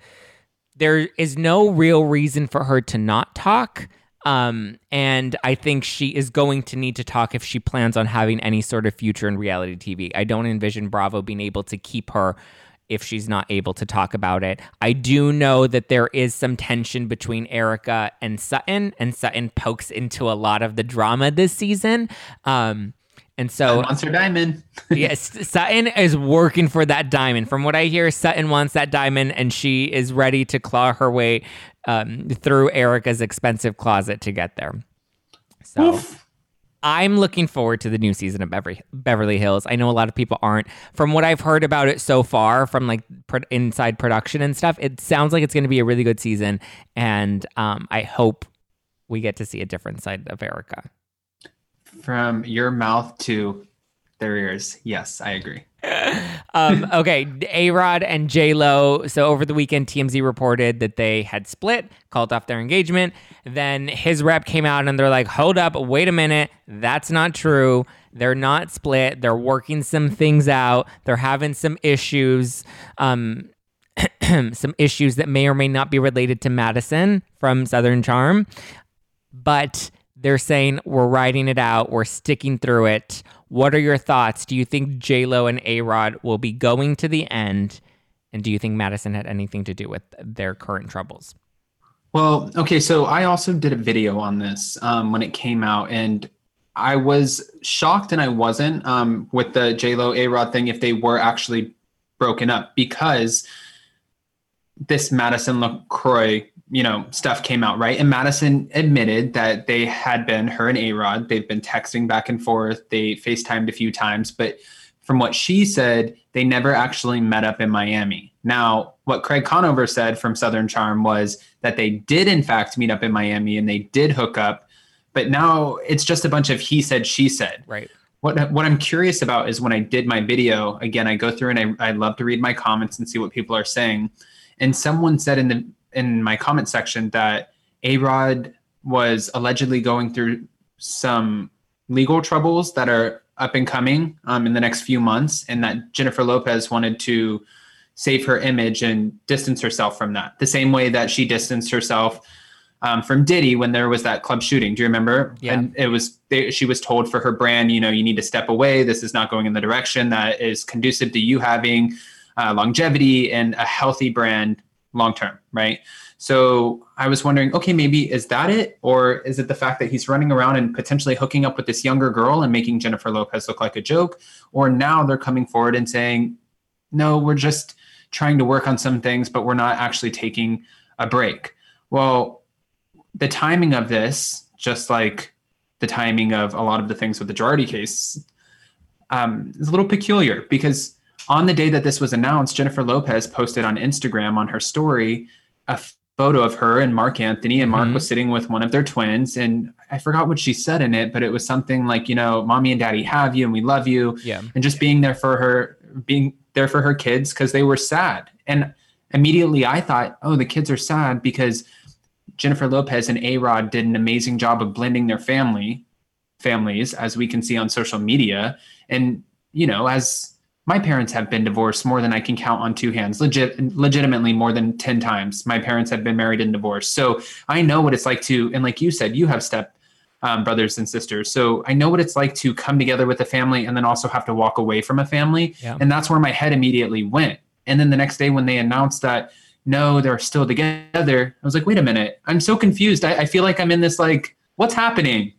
there is no real reason for her to not talk. Um, and I think she is going to need to talk if she plans on having any sort of future in reality TV. I don't envision Bravo being able to keep her if she's not able to talk about it. I do know that there is some tension between Erika and Sutton, and Sutton pokes into a lot of the drama this season. Um, And so Monster Diamond. yes, Sutton is working for that diamond. From what I hear, Sutton wants that diamond, and she is ready to claw her way um, through Erika's expensive closet to get there. So. Oof. I'm looking forward to the new season of Beverly, Beverly Hills. I know a lot of people aren't. From what I've heard about it so far, from like inside production and stuff, it sounds like it's going to be a really good season, and um, I hope we get to see a different side of Erika. From your mouth to their ears, yes, I agree. um, okay, A Rod and J Lo. So over the weekend, TMZ reported that they had split, called off their engagement. Then his rep came out and they're like, "Hold up, wait a minute, that's not true. They're not split. They're working some things out. They're having some issues." Um, some issues that may or may not be related to Madison from Southern Charm, but they're saying we're writing it out, we're sticking through it. What are your thoughts? Do you think J Lo and A Rod will be going to the end? And do you think Madison had anything to do with their current troubles? Well, okay, so I also did a video on this um, when it came out, and I was shocked and I wasn't um, with the J Lo A Rod thing if they were actually broken up because this Madison LeCroy you know, stuff came out, right? And Madison admitted that they had been, her and A Rod, they've been texting back and forth. They FaceTimed a few times, but from what she said, they never actually met up in Miami. Now, what Craig Conover said from Southern Charm was that they did, in fact, meet up in Miami and they did hook up, but now it's just a bunch of he said, she said. Right. What, what I'm curious about is when I did my video, again, I go through and I, I love to read my comments and see what people are saying. And someone said in the in my comment section that A Rod was allegedly going through some legal troubles that are up and coming um, in the next few months, and that Jennifer Lopez wanted to save her image and distance herself from that, the same way that she distanced herself um, from Diddy when there was that club shooting. Do you remember? Yeah. And it was they, she was told for her brand, you know, you need to step away. This is not going in the direction that is conducive to you having uh, longevity and a healthy brand long term, right? So I was wondering, okay, maybe is that it? Or is it the fact that he's running around and potentially hooking up with this younger girl and making Jennifer Lopez look like a joke? Or now they're coming forward and saying, no, we're just trying to work on some things, but we're not actually taking a break. Well, the timing of this, just like the timing of a lot of the things with the Girardi case, um, is a little peculiar because on the day that this was announced, Jennifer Lopez posted on Instagram on her story a photo of her and Marc Anthony, and Marc mm-hmm. was sitting with one of their twins. And I forgot what she said in it, but it was something like, you know, mommy and daddy have you and we love you. Yeah. And just being there for her, being there for her kids because they were sad. And immediately I thought, oh, the kids are sad because Jennifer Lopez and A Rod did an amazing job of blending their family families, as we can see on social media. And, you know, as my parents have been divorced more than I can count on two hands, legit, legitimately more than 10 times. My parents have been married and divorced. So I know what it's like to, and like you said, you have step um, brothers and sisters. So I know what it's like to come together with a family and then also have to walk away from a family. Yeah. And that's where my head immediately went. And then the next day when they announced that, no, they're still together, I was like, wait a minute, I'm so confused. I, I feel like I'm in this like, what's happening?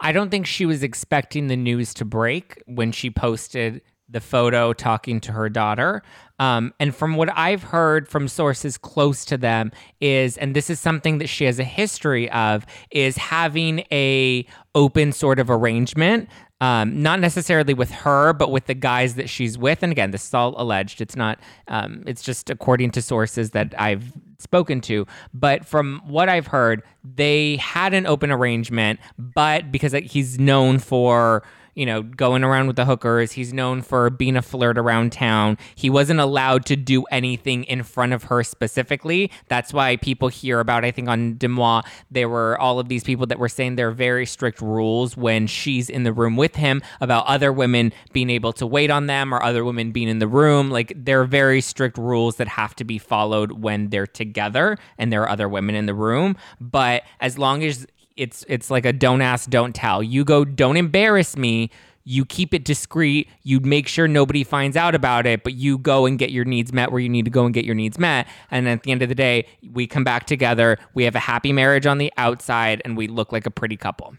I don't think she was expecting the news to break when she posted the photo talking to her daughter. Um, and from what I've heard from sources close to them is, and this is something that she has a history of, is having a open sort of arrangement. Um, not necessarily with her, but with the guys that she's with. And again, this is all alleged. It's not. Um, it's just according to sources that I've spoken to. But from what I've heard, they had an open arrangement, but because he's known for you know, going around with the hookers. He's known for being a flirt around town. He wasn't allowed to do anything in front of her specifically. That's why people hear about, I think on Deuxmoi, there were all of these people that were saying there are very strict rules when she's in the room with him about other women being able to wait on them or other women being in the room. Like there are very strict rules that have to be followed when they're together and there are other women in the room. But as long as it's it's like a don't ask, don't tell. You go, don't embarrass me. You keep it discreet. You make sure nobody finds out about it, but you go and get your needs met where you need to go and get your needs met. And at the end of the day, we come back together. We have a happy marriage on the outside, and we look like a pretty couple.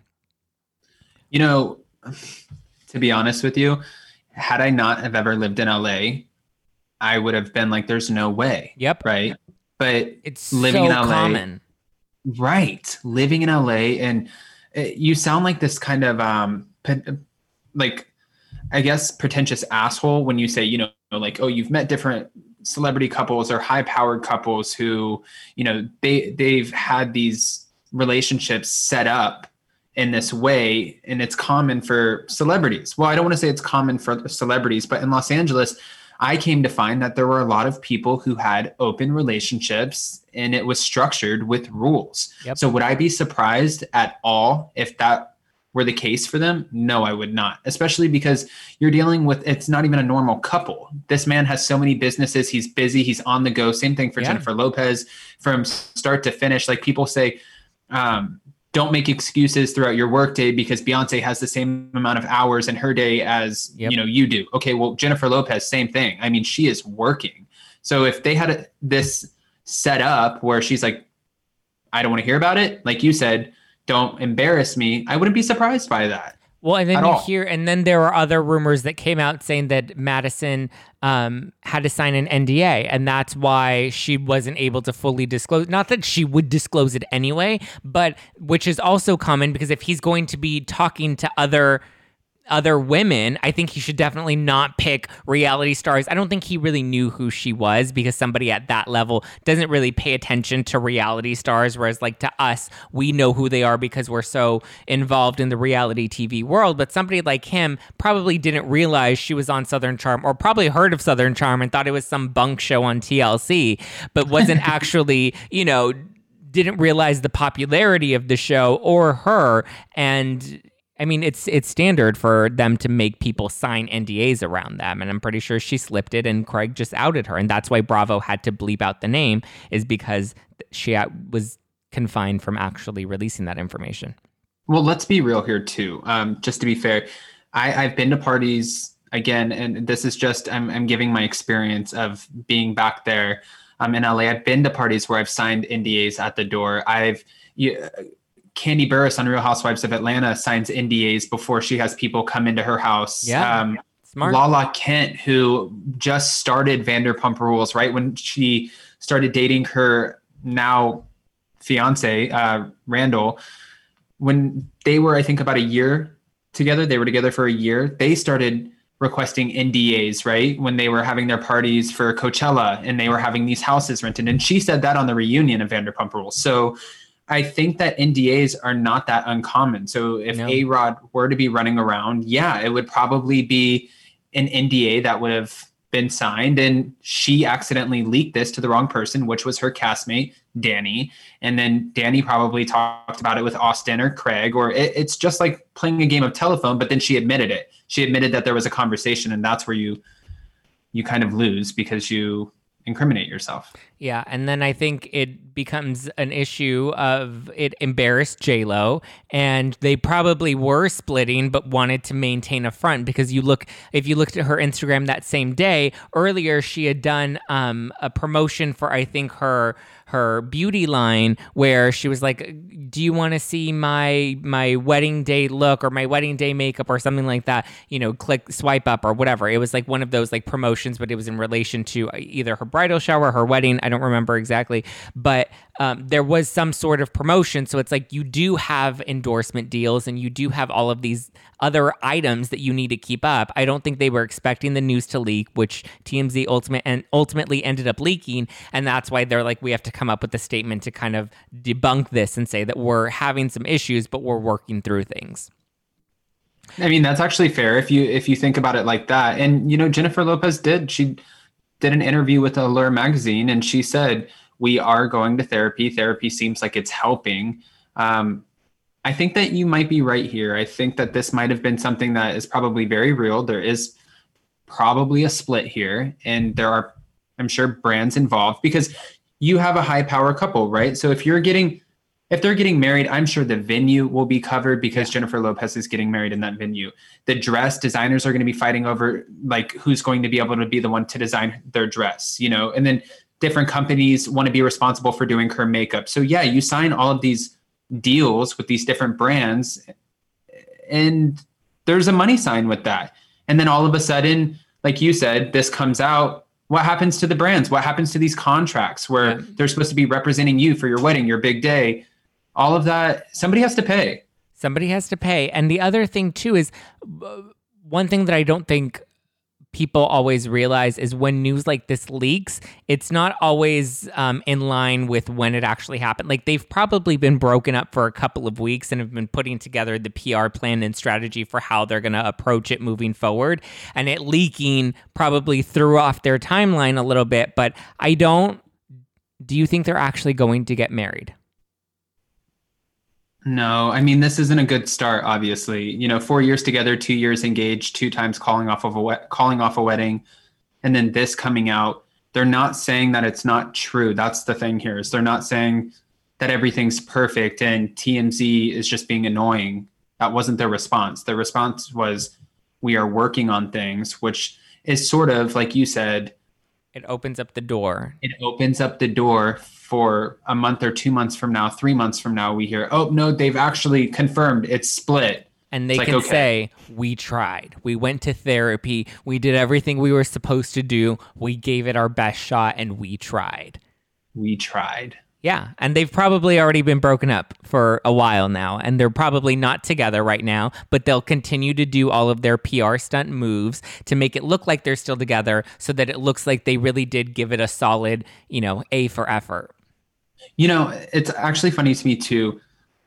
You know, to be honest with you, had I not have ever lived in LA, I would have been like, there's no way. Yep. Right. But It's Living so in LA. common. Right, living in LA and uh, you sound like this kind of um like I guess pretentious asshole when you say, you know, like, oh, you've met different celebrity couples or high powered couples who, you know, they they've had these relationships set up in this way and it's common for celebrities. Well, I don't want to say it's common for celebrities, but in Los Angeles, I came to find that there were a lot of people who had open relationships and it was structured with rules. Yep. So would I be surprised at all if that were the case for them? No, I would not. Especially because you're dealing with it's not even a normal couple. This man has so many businesses, he's busy, he's on the go. Same thing for Yeah. Jennifer Lopez from start to finish. Like people say um don't make excuses throughout your workday because Beyonce has the same amount of hours in her day as Yep. you know you do. Okay, well Jennifer Lopez, same thing. I mean, she is working. So if they had a, this set up where she's like, I don't want to hear about it, like you said, don't embarrass me, I wouldn't be surprised by that. Well, and then you all. hear, and then there are other rumors that came out saying that Madison um, had to sign an NDA, and that's why she wasn't able to fully disclose. Not that she would disclose it anyway, but which is also common because if he's going to be talking to other other women, I think he should definitely not pick reality stars. I don't think he really knew who she was because somebody at that level doesn't really pay attention to reality stars. Whereas, like to us, we know who they are because we're so involved in the reality TV world. But somebody like him probably didn't realize she was on Southern Charm or probably heard of Southern Charm and thought it was some bunk show on TLC, but wasn't actually, you know, didn't realize the popularity of the show or her and I mean it's it's standard for them to make people sign NDAs around them and I'm pretty sure she slipped it and Craig just outed her and that's why Bravo had to bleep out the name is because she was confined from actually releasing that information. Well, let's be real here too. Um, just to be fair, I, I've been to parties again, and this is just I'm, I'm giving my experience of being back there um, in LA. I've been to parties where I've signed NDAs at the door. I've you, Kandi Burruss on Real Housewives of Atlanta signs NDAs before she has people come into her house. Yeah. Um, Smart. Lala Kent, who just started Vanderpump Rules, right when she started dating her now fiance, uh, Randall, when they were, I think, about a year together, they were together for a year, they started requesting NDAs, right? When they were having their parties for Coachella and they were having these houses rented. And she said that on the reunion of Vanderpump Rules. So I think that NDAs are not that uncommon. So if No. A Rod were to be running around, yeah, it would probably be an NDA that would have been signed. And she accidentally leaked this to the wrong person, which was her castmate, Danni. And then Danni probably talked about it with Austen or Craig, or it, it's just like playing a game of telephone, but then she admitted it. She admitted that there was a conversation, and that's where you you kind of lose because you incriminate yourself. Yeah, and then I think it becomes an issue of it embarrassed J Lo, and they probably were splitting, but wanted to maintain a front because you look if you looked at her Instagram that same day earlier, she had done um, a promotion for I think her her beauty line where she was like, "Do you want to see my my wedding day look or my wedding day makeup or something like that?" You know, click swipe up or whatever. It was like one of those like promotions, but it was in relation to either her bridal shower, her wedding. I don't remember exactly, but um, there was some sort of promotion. So it's like you do have endorsement deals and you do have all of these other items that you need to keep up. I don't think they were expecting the news to leak, which TMZ ultimate and ultimately ended up leaking, and that's why they're like, we have to come up with a statement to kind of debunk this and say that we're having some issues, but we're working through things. I mean, that's actually fair if you if you think about it like that. And you know, Jennifer Lopez did. She did an interview with Allure magazine, and she said, "We are going to therapy. Therapy seems like it's helping." Um, I think that you might be right here. I think that this might have been something that is probably very real. There is probably a split here, and there are, I'm sure, brands involved because you have a high power couple, right? So if you're getting if they're getting married, I'm sure the venue will be covered because Jennifer Lopez is getting married in that venue. The dress designers are going to be fighting over like who's going to be able to be the one to design their dress, you know, and then different companies want to be responsible for doing her makeup. So yeah, you sign all of these deals with these different brands and there's a money sign with that. And then all of a sudden, like you said, this comes out. What happens to the brands? What happens to these contracts where yeah. they're supposed to be representing you for your wedding, your big day? All of that, somebody has to pay. Somebody has to pay. And the other thing, too, is uh, one thing that I don't think people always realize is when news like this leaks, it's not always um, in line with when it actually happened. Like they've probably been broken up for a couple of weeks and have been putting together the PR plan and strategy for how they're going to approach it moving forward. And it leaking probably threw off their timeline a little bit. But I don't. Do you think they're actually going to get married? No, I mean this isn't a good start. Obviously, you know, four years together, two years engaged, two times calling off of a we- calling off a wedding, and then this coming out. They're not saying that it's not true. That's the thing here is they're not saying that everything's perfect and TMZ is just being annoying. That wasn't their response. Their response was, "We are working on things," which is sort of like you said. It opens up the door. It opens up the door for a month or two months from now, three months from now, we hear, oh, no, they've actually confirmed it's split. And they it's can okay. say, we tried. We went to therapy. We did everything we were supposed to do. We gave it our best shot and we tried. We tried. Yeah. And they've probably already been broken up for a while now. And they're probably not together right now, but they'll continue to do all of their PR stunt moves to make it look like they're still together so that it looks like they really did give it a solid, you know, A for effort. You know, it's actually funny to me too.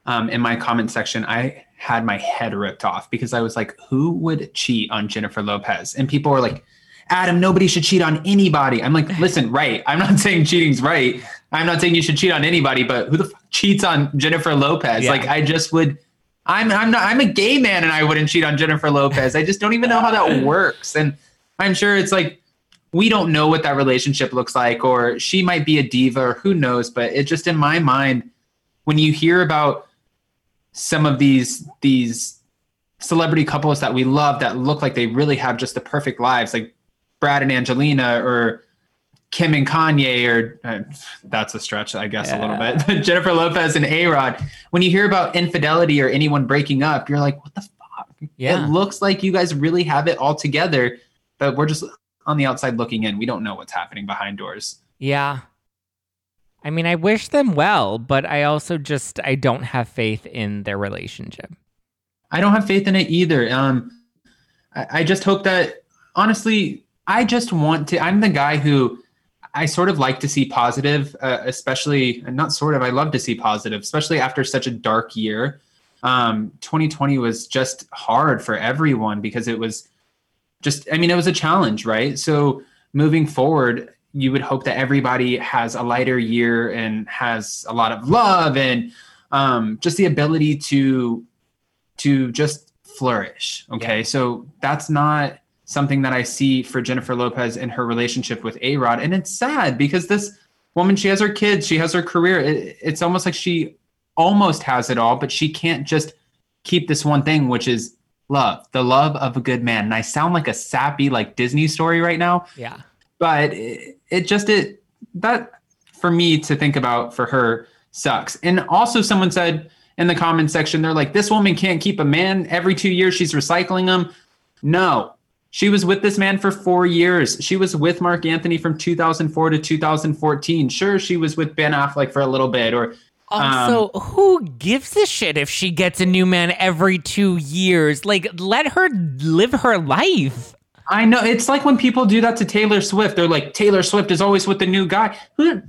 Um, in my comment section, I had my head ripped off because I was like, who would cheat on Jennifer Lopez? And people were like, Adam, nobody should cheat on anybody. I'm like, listen, right. I'm not saying cheating's right. I'm not saying you should cheat on anybody, but who the fuck cheats on Jennifer Lopez? Yeah. Like, I just would. I'm I'm not I'm a gay man and I wouldn't cheat on Jennifer Lopez. I just don't even know how that works. And I'm sure it's like we don't know what that relationship looks like, or she might be a diva, or who knows. But it just in my mind, when you hear about some of these these celebrity couples that we love that look like they really have just the perfect lives, like Brad and Angelina, or Kim and Kanye, or uh, that's a stretch, I guess, yeah. a little bit. Jennifer Lopez and A Rod. When you hear about infidelity or anyone breaking up, you're like, what the fuck? Yeah. It looks like you guys really have it all together, but we're just on the outside looking in. We don't know what's happening behind doors. Yeah. I mean, I wish them well, but I also just I don't have faith in their relationship. I don't have faith in it either. Um, I, I just hope that honestly, I just want to. I'm the guy who I sort of like to see positive, uh, especially not sort of. I love to see positive, especially after such a dark year. Um, 2020 was just hard for everyone because it was just i mean it was a challenge right? So moving forward you would hope that everybody has a lighter year and has a lot of love and um, just the ability to to just flourish okay? Yeah. so that's not something that i see for jennifer lopez in her relationship with a rod and it's sad because this woman she has her kids she has her career. It, it's almost like she almost has it all but she can't just keep this one thing which is love, the love of a good man. And I sound like a sappy like Disney story right now. Yeah. But it, it just it that for me to think about for her sucks. And also someone said in the comment section they're like this woman can't keep a man every 2 years she's recycling them. No. She was with this man for 4 years. She was with Marc Anthony from 2004 to 2014. Sure, she was with Ben Affleck for a little bit or also, um, who gives a shit if she gets a new man every two years? Like, let her live her life. I know. It's like when people do that to Taylor Swift. They're like, Taylor Swift is always with the new guy. Who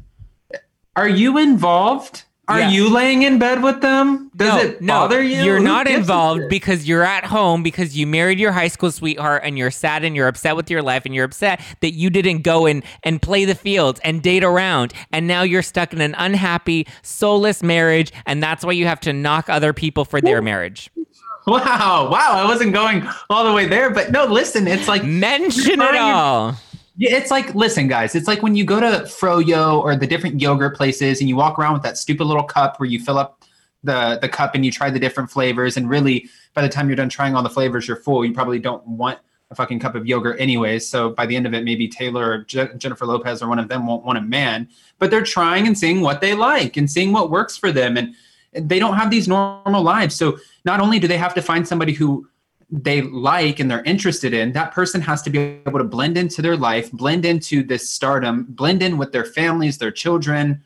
are you involved? Are yeah. you laying in bed with them? Does no, it bother no, you? You're Who not involved because you're at home because you married your high school sweetheart and you're sad and you're upset with your life and you're upset that you didn't go and, and play the fields and date around. And now you're stuck in an unhappy, soulless marriage. And that's why you have to knock other people for their marriage. Wow. Wow. I wasn't going all the way there. But no, listen, it's like mention it all. It's like listen, guys. It's like when you go to Froyo or the different yogurt places, and you walk around with that stupid little cup where you fill up the the cup and you try the different flavors, and really, by the time you're done trying all the flavors, you're full. You probably don't want a fucking cup of yogurt anyways. So by the end of it, maybe Taylor or Je- Jennifer Lopez or one of them won't want a man, but they're trying and seeing what they like and seeing what works for them, and they don't have these normal lives. So not only do they have to find somebody who they like and they're interested in, that person has to be able to blend into their life, blend into this stardom, blend in with their families, their children.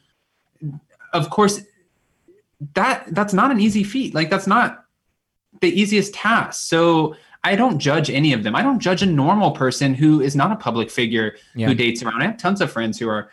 Of course, that that's not an easy feat. Like that's not the easiest task. So I don't judge any of them. I don't judge a normal person who is not a public figure Yeah. who dates around. I have tons of friends who are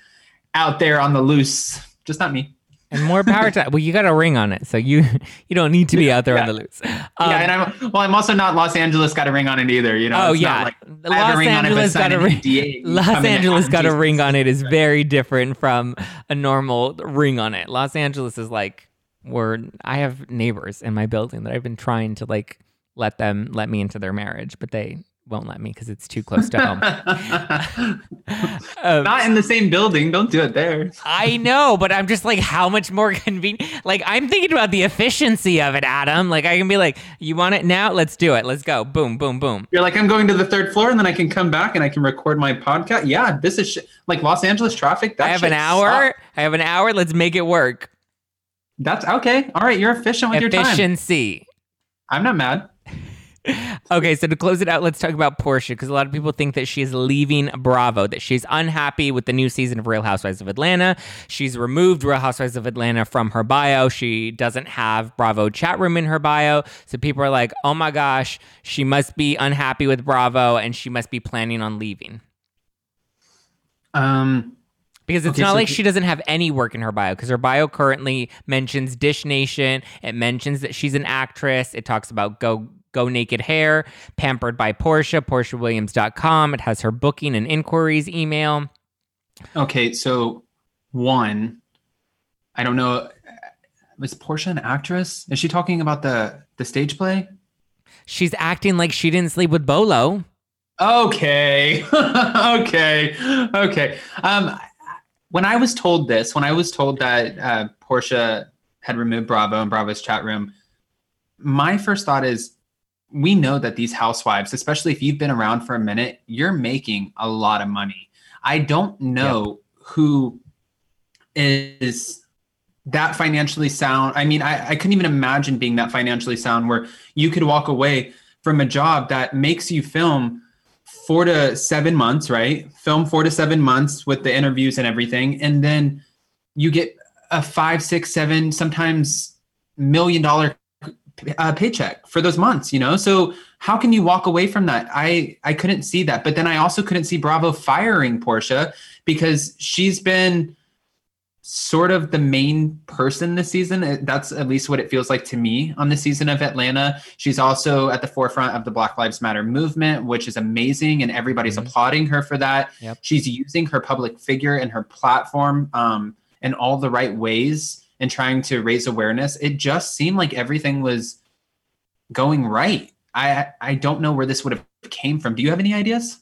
out there on the loose, just not me. And more power to well, you got a ring on it, so you you don't need to be out there on the loose. Um, yeah, and I'm well. I'm also not Los Angeles. Got a ring on it either. You know. oh It's not yeah, like I have a Los ring on it, Angeles got a ring. NDA, Los Angeles got a ring on it is very different from a normal ring on it. Los Angeles is like where I have neighbors in my building that I've been trying to like let them let me into their marriage, but they won't let me because it's too close to home. Um, not in the same building. Don't do it there. I know, but I'm just like, how much more convenient? Like, I'm thinking about the efficiency of it, Adam. Like, I can be like, you want it now? Let's do it. Let's go. Boom, boom, boom. You're like, I'm going to the third floor, and then I can come back and I can record my podcast. Yeah, this is sh- like Los Angeles traffic. I have an hour. sucks. I have an hour. Let's make it work. That's okay. All right, you're efficient with your time. Efficiency. I'm not mad. Okay, so to close it out, let's talk about Porsha because a lot of people think that she is leaving Bravo, that she's unhappy with the new season of Real Housewives of Atlanta. She's removed Real Housewives of Atlanta from her bio. She doesn't have Bravo chat room in her bio. So people are like, oh my gosh, she must be unhappy with Bravo and she must be planning on leaving. Um, Because it's Okay, not so like she doesn't have any work in her bio, because her bio currently mentions Dish Nation. It mentions that she's an actress. It talks about Go Go Naked Hair, Pampered by Porsha, PorshaWilliams.com. It has her booking and inquiries email. okay, so one, I don't know. Was Porsha an actress? Is she talking about the the stage play? She's acting like she didn't sleep with Bolo. Okay. okay. Okay. Um, when I was told this, when I was told that uh, Porsha had removed Bravo and Bravo's chat room, my first thought is we know that these housewives, especially if you've been around for a minute, you're making a lot of money. I don't know who is that financially sound. I mean, I, I couldn't even imagine being that financially sound where you could walk away from a job that makes you film four to seven months, right? Film four to seven months with the interviews and everything. And then you get a five, six, seven, sometimes million dollar uh, paycheck for those months, you know? So how can you walk away from that? I, I couldn't see that. But then I also couldn't see Bravo firing Porsha because she's been sort of the main person this season. That's at least what it feels like to me on the season of Atlanta. She's also at the forefront of the Black Lives Matter movement, which is amazing, and everybody's Mhm. applauding her for that. Yep. She's using her public figure and her platform um, in all the right ways and trying to raise awareness. It just seemed like everything was going right. I I don't know where this would have came from. Do you have any ideas?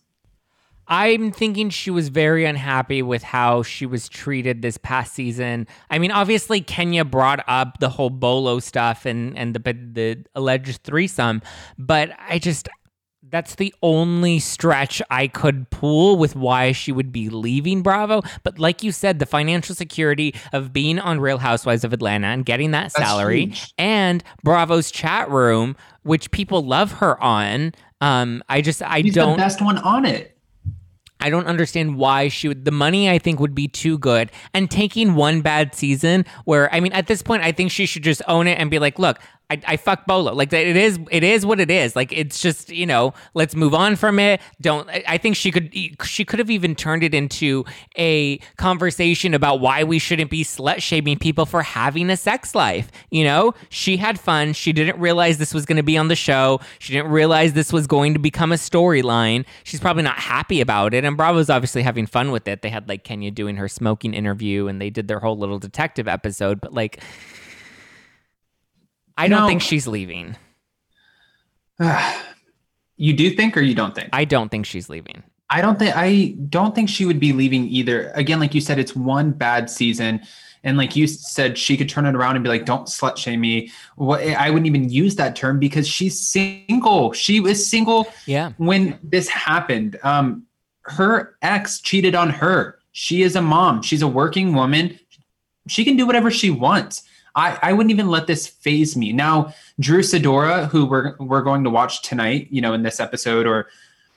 I'm thinking she was very unhappy with how she was treated this past season. I mean, obviously Kenya brought up the whole Bolo stuff and and the the alleged threesome, but I just that's the only stretch I could pull with why she would be leaving Bravo. But like you said, the financial security of being on Real Housewives of Atlanta and getting that That's salary huge. and Bravo's chat room, which people love her on. Um, I just I She's don't the best one on it. I don't understand why she would. The money I think would be too good, and taking one bad season where I mean, at this point, I think she should just own it and be like, "Look, I, I fuck Bolo. Like it is, it is what it is. Like it's just you know, let's move on from it. Don't. I think she could. She could have even turned it into a conversation about why we shouldn't be slut shaming people for having a sex life. You know, she had fun. She didn't realize this was going to be on the show. She didn't realize this was going to become a storyline. She's probably not happy about it. And Bravo's obviously having fun with it. They had like Kenya doing her smoking interview and they did their whole little detective episode. But like, I don't No. think she's leaving. you do think or you don't think? I don't think she's leaving. I don't think I don't think she would be leaving either. Again, like you said, it's one bad season. And like you said, she could turn it around and be like, "Don't slut shame me." What I wouldn't even use that term because she's single. She was single Yeah. when this happened. Um, her ex cheated on her. She is a mom. She's a working woman. She can do whatever she wants. I, I wouldn't even let this phase me. Now, Drew Sidora, who we're we're going to watch tonight, you know, in this episode or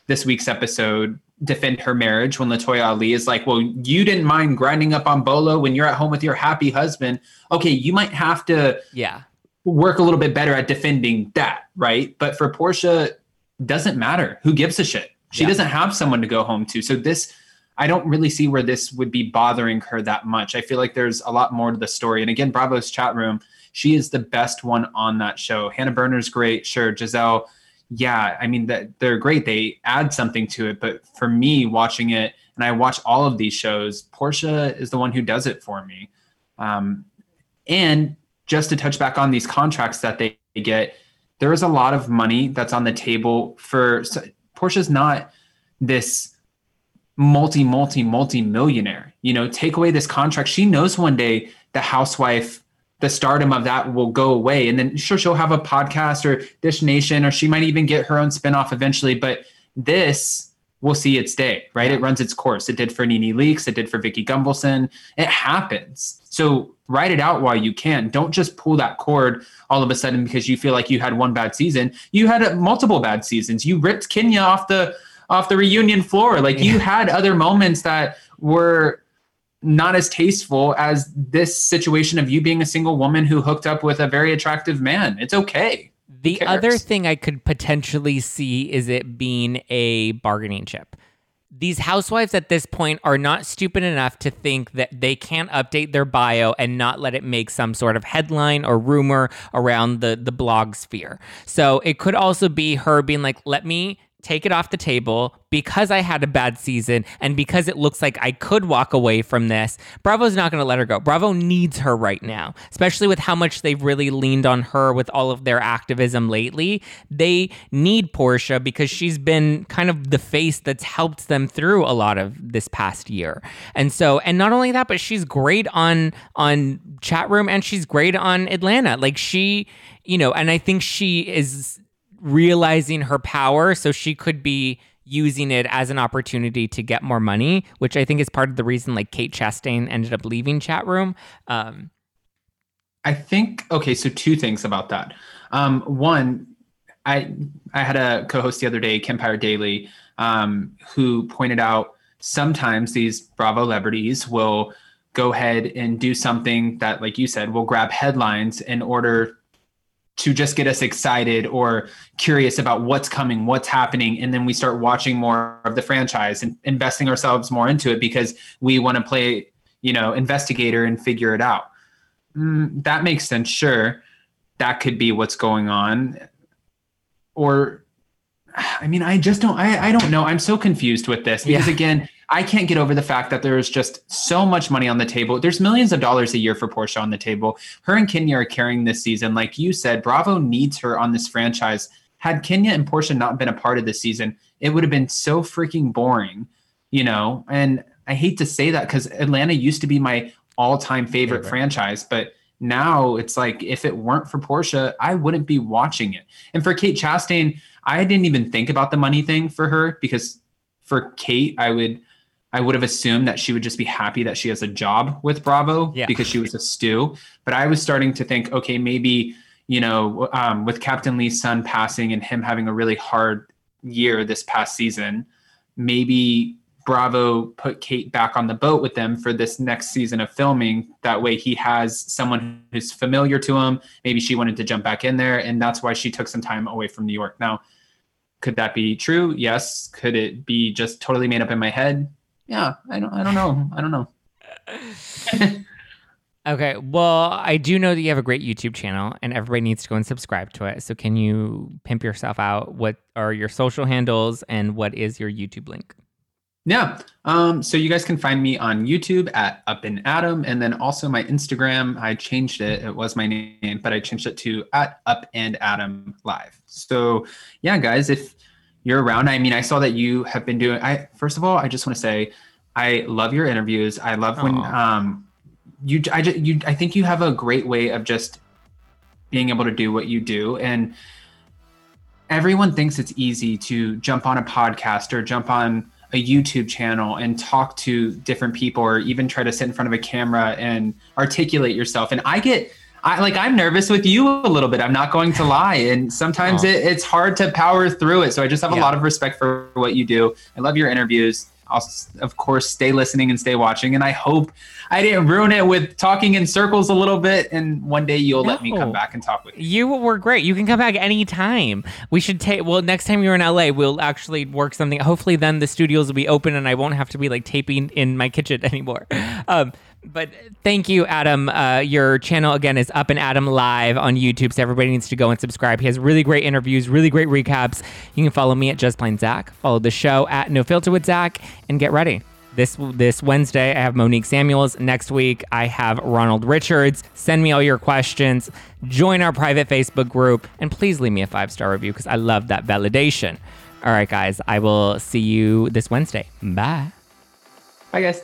this week's episode, defend her marriage when Latoya Ali is like, well, you didn't mind grinding up on Bolo when you're at home with your happy husband. Okay, you might have to yeah work a little bit better at defending that, right? But for Porsha, doesn't matter. Who gives a shit? She yeah. doesn't have someone to go home to. So this I don't really see where this would be bothering her that much. I feel like there's a lot more to the story. And again, Bravo's chat room, she is the best one on that show. Hannah Berner's great, sure. Gizelle, yeah, I mean they're great. They add something to it, but for me watching it, and I watch all of these shows, Porsha is the one who does it for me. Um, and just to touch back on these contracts that they get, there is a lot of money that's on the table for so Porsha's not this multi, multi, multi millionaire. You know, take away this contract. She knows one day the housewife, the stardom of that will go away. And then sure, she'll have a podcast or Dish Nation, or she might even get her own spinoff eventually. But this will see its day, right? Yeah. It runs its course. It did for NeNe Leakes, it did for Vicki Gunvalson. It happens. So write it out while you can. Don't just pull that cord all of a sudden because you feel like you had one bad season. You had multiple bad seasons. You ripped Kenya off the off the reunion floor. Like you had other moments that were not as tasteful as this situation of you being a single woman who hooked up with a very attractive man. It's okay. The other thing I could potentially see is it being a bargaining chip. These housewives at this point are not stupid enough to think that they can't update their bio and not let it make some sort of headline or rumor around the the blog sphere. So it could also be her being like, "Let me take it off the table because I had a bad season and because it looks like I could walk away from this. Bravo's not going to let her go. Bravo needs her right now, especially with how much they've really leaned on her with all of their activism lately. They need Porsha because she's been kind of the face that's helped them through a lot of this past year. And so, and not only that, but she's great on on chat room and she's great on Atlanta. Like she, you know, and I think she is realizing her power so she could be using it as an opportunity to get more money, which I think is part of the reason like Kate Chastain ended up leaving chat room. Um, I think okay, so two things about that. Um, one, I I had a co-host the other day, Kempire Daily, um, who pointed out sometimes these Bravo celebrities will go ahead and do something that, like you said, will grab headlines in order to just get us excited or curious about what's coming, what's happening. And then we start watching more of the franchise and investing ourselves more into it because we want to play, you know, investigator and figure it out. Mm, that makes sense. Sure. That could be what's going on. Or, I mean, I just don't, I, I don't know. I'm so confused with this because yeah. again, I can't get over the fact that there is just so much money on the table. There's millions of dollars a year for Porsha on the table. Her and Kenya are carrying this season. Like you said, Bravo needs her on this franchise. Had Kenya and Porsha not been a part of this season, it would have been so freaking boring, you know? And I hate to say that because Atlanta used to be my all time favorite, franchise, but now it's like if it weren't for Porsha, I wouldn't be watching it. And for Kate Chastain, I didn't even think about the money thing for her because for Kate, I would I would have assumed that she would just be happy that she has a job with Bravo yeah. because she was a stew. But I was starting to think, okay, maybe, you know, um, with Captain Lee's son passing and him having a really hard year this past season, maybe Bravo put Kate back on the boat with them for this next season of filming. That way he has someone who's familiar to him. Maybe she wanted to jump back in there. And that's why she took some time away from New York. Now, could that be true? Yes. Could it be just totally made up in my head? Yeah, I don't, I don't know. I don't know. okay. Well, I do know that you have a great YouTube channel and everybody needs to go and subscribe to it. So can you pimp yourself out? What are your social handles and what is your YouTube link? Yeah. Um, so you guys can find me on YouTube at Up and Adam, and then also my Instagram. I changed it. It was my name, but I changed it to at Up and Adam Live. So yeah, guys, if you're around. I mean, I saw that you have been doing. I first of all, I just want to say, I love your interviews. I love when um, you. I just you. I think you have a great way of just being able to do what you do, and everyone thinks it's easy to jump on a podcast or jump on a YouTube channel and talk to different people, or even try to sit in front of a camera and articulate yourself. And I get I like I'm nervous with you a little bit. I'm not going to lie, and sometimes Oh. it, it's hard to power through it. So I just have a lot of respect for what you do. I love your interviews. I'll of course stay listening and stay watching, and I hope I didn't ruin it with talking in circles a little bit. And one day you'll let me come back and talk with you. You were great. You can come back anytime. We should take, well, next time you're in LA, we'll actually work something. Hopefully, then the studios will be open and I won't have to be like taping in my kitchen anymore. Um, but thank you, Adam. Uh, your channel again is up and Adam live on YouTube, so everybody needs to go and subscribe. He has really great interviews, really great recaps. You can follow me at Just Plain Zack. Follow the show at No Filter with Zack, and get ready. This this Wednesday, I have Monique Samuels. Next week, I have Ronald Richards. Send me all your questions. Join our private Facebook group, and please leave me a five star review because I love that validation. All right, guys, I will see you this Wednesday. Bye. Bye, guys.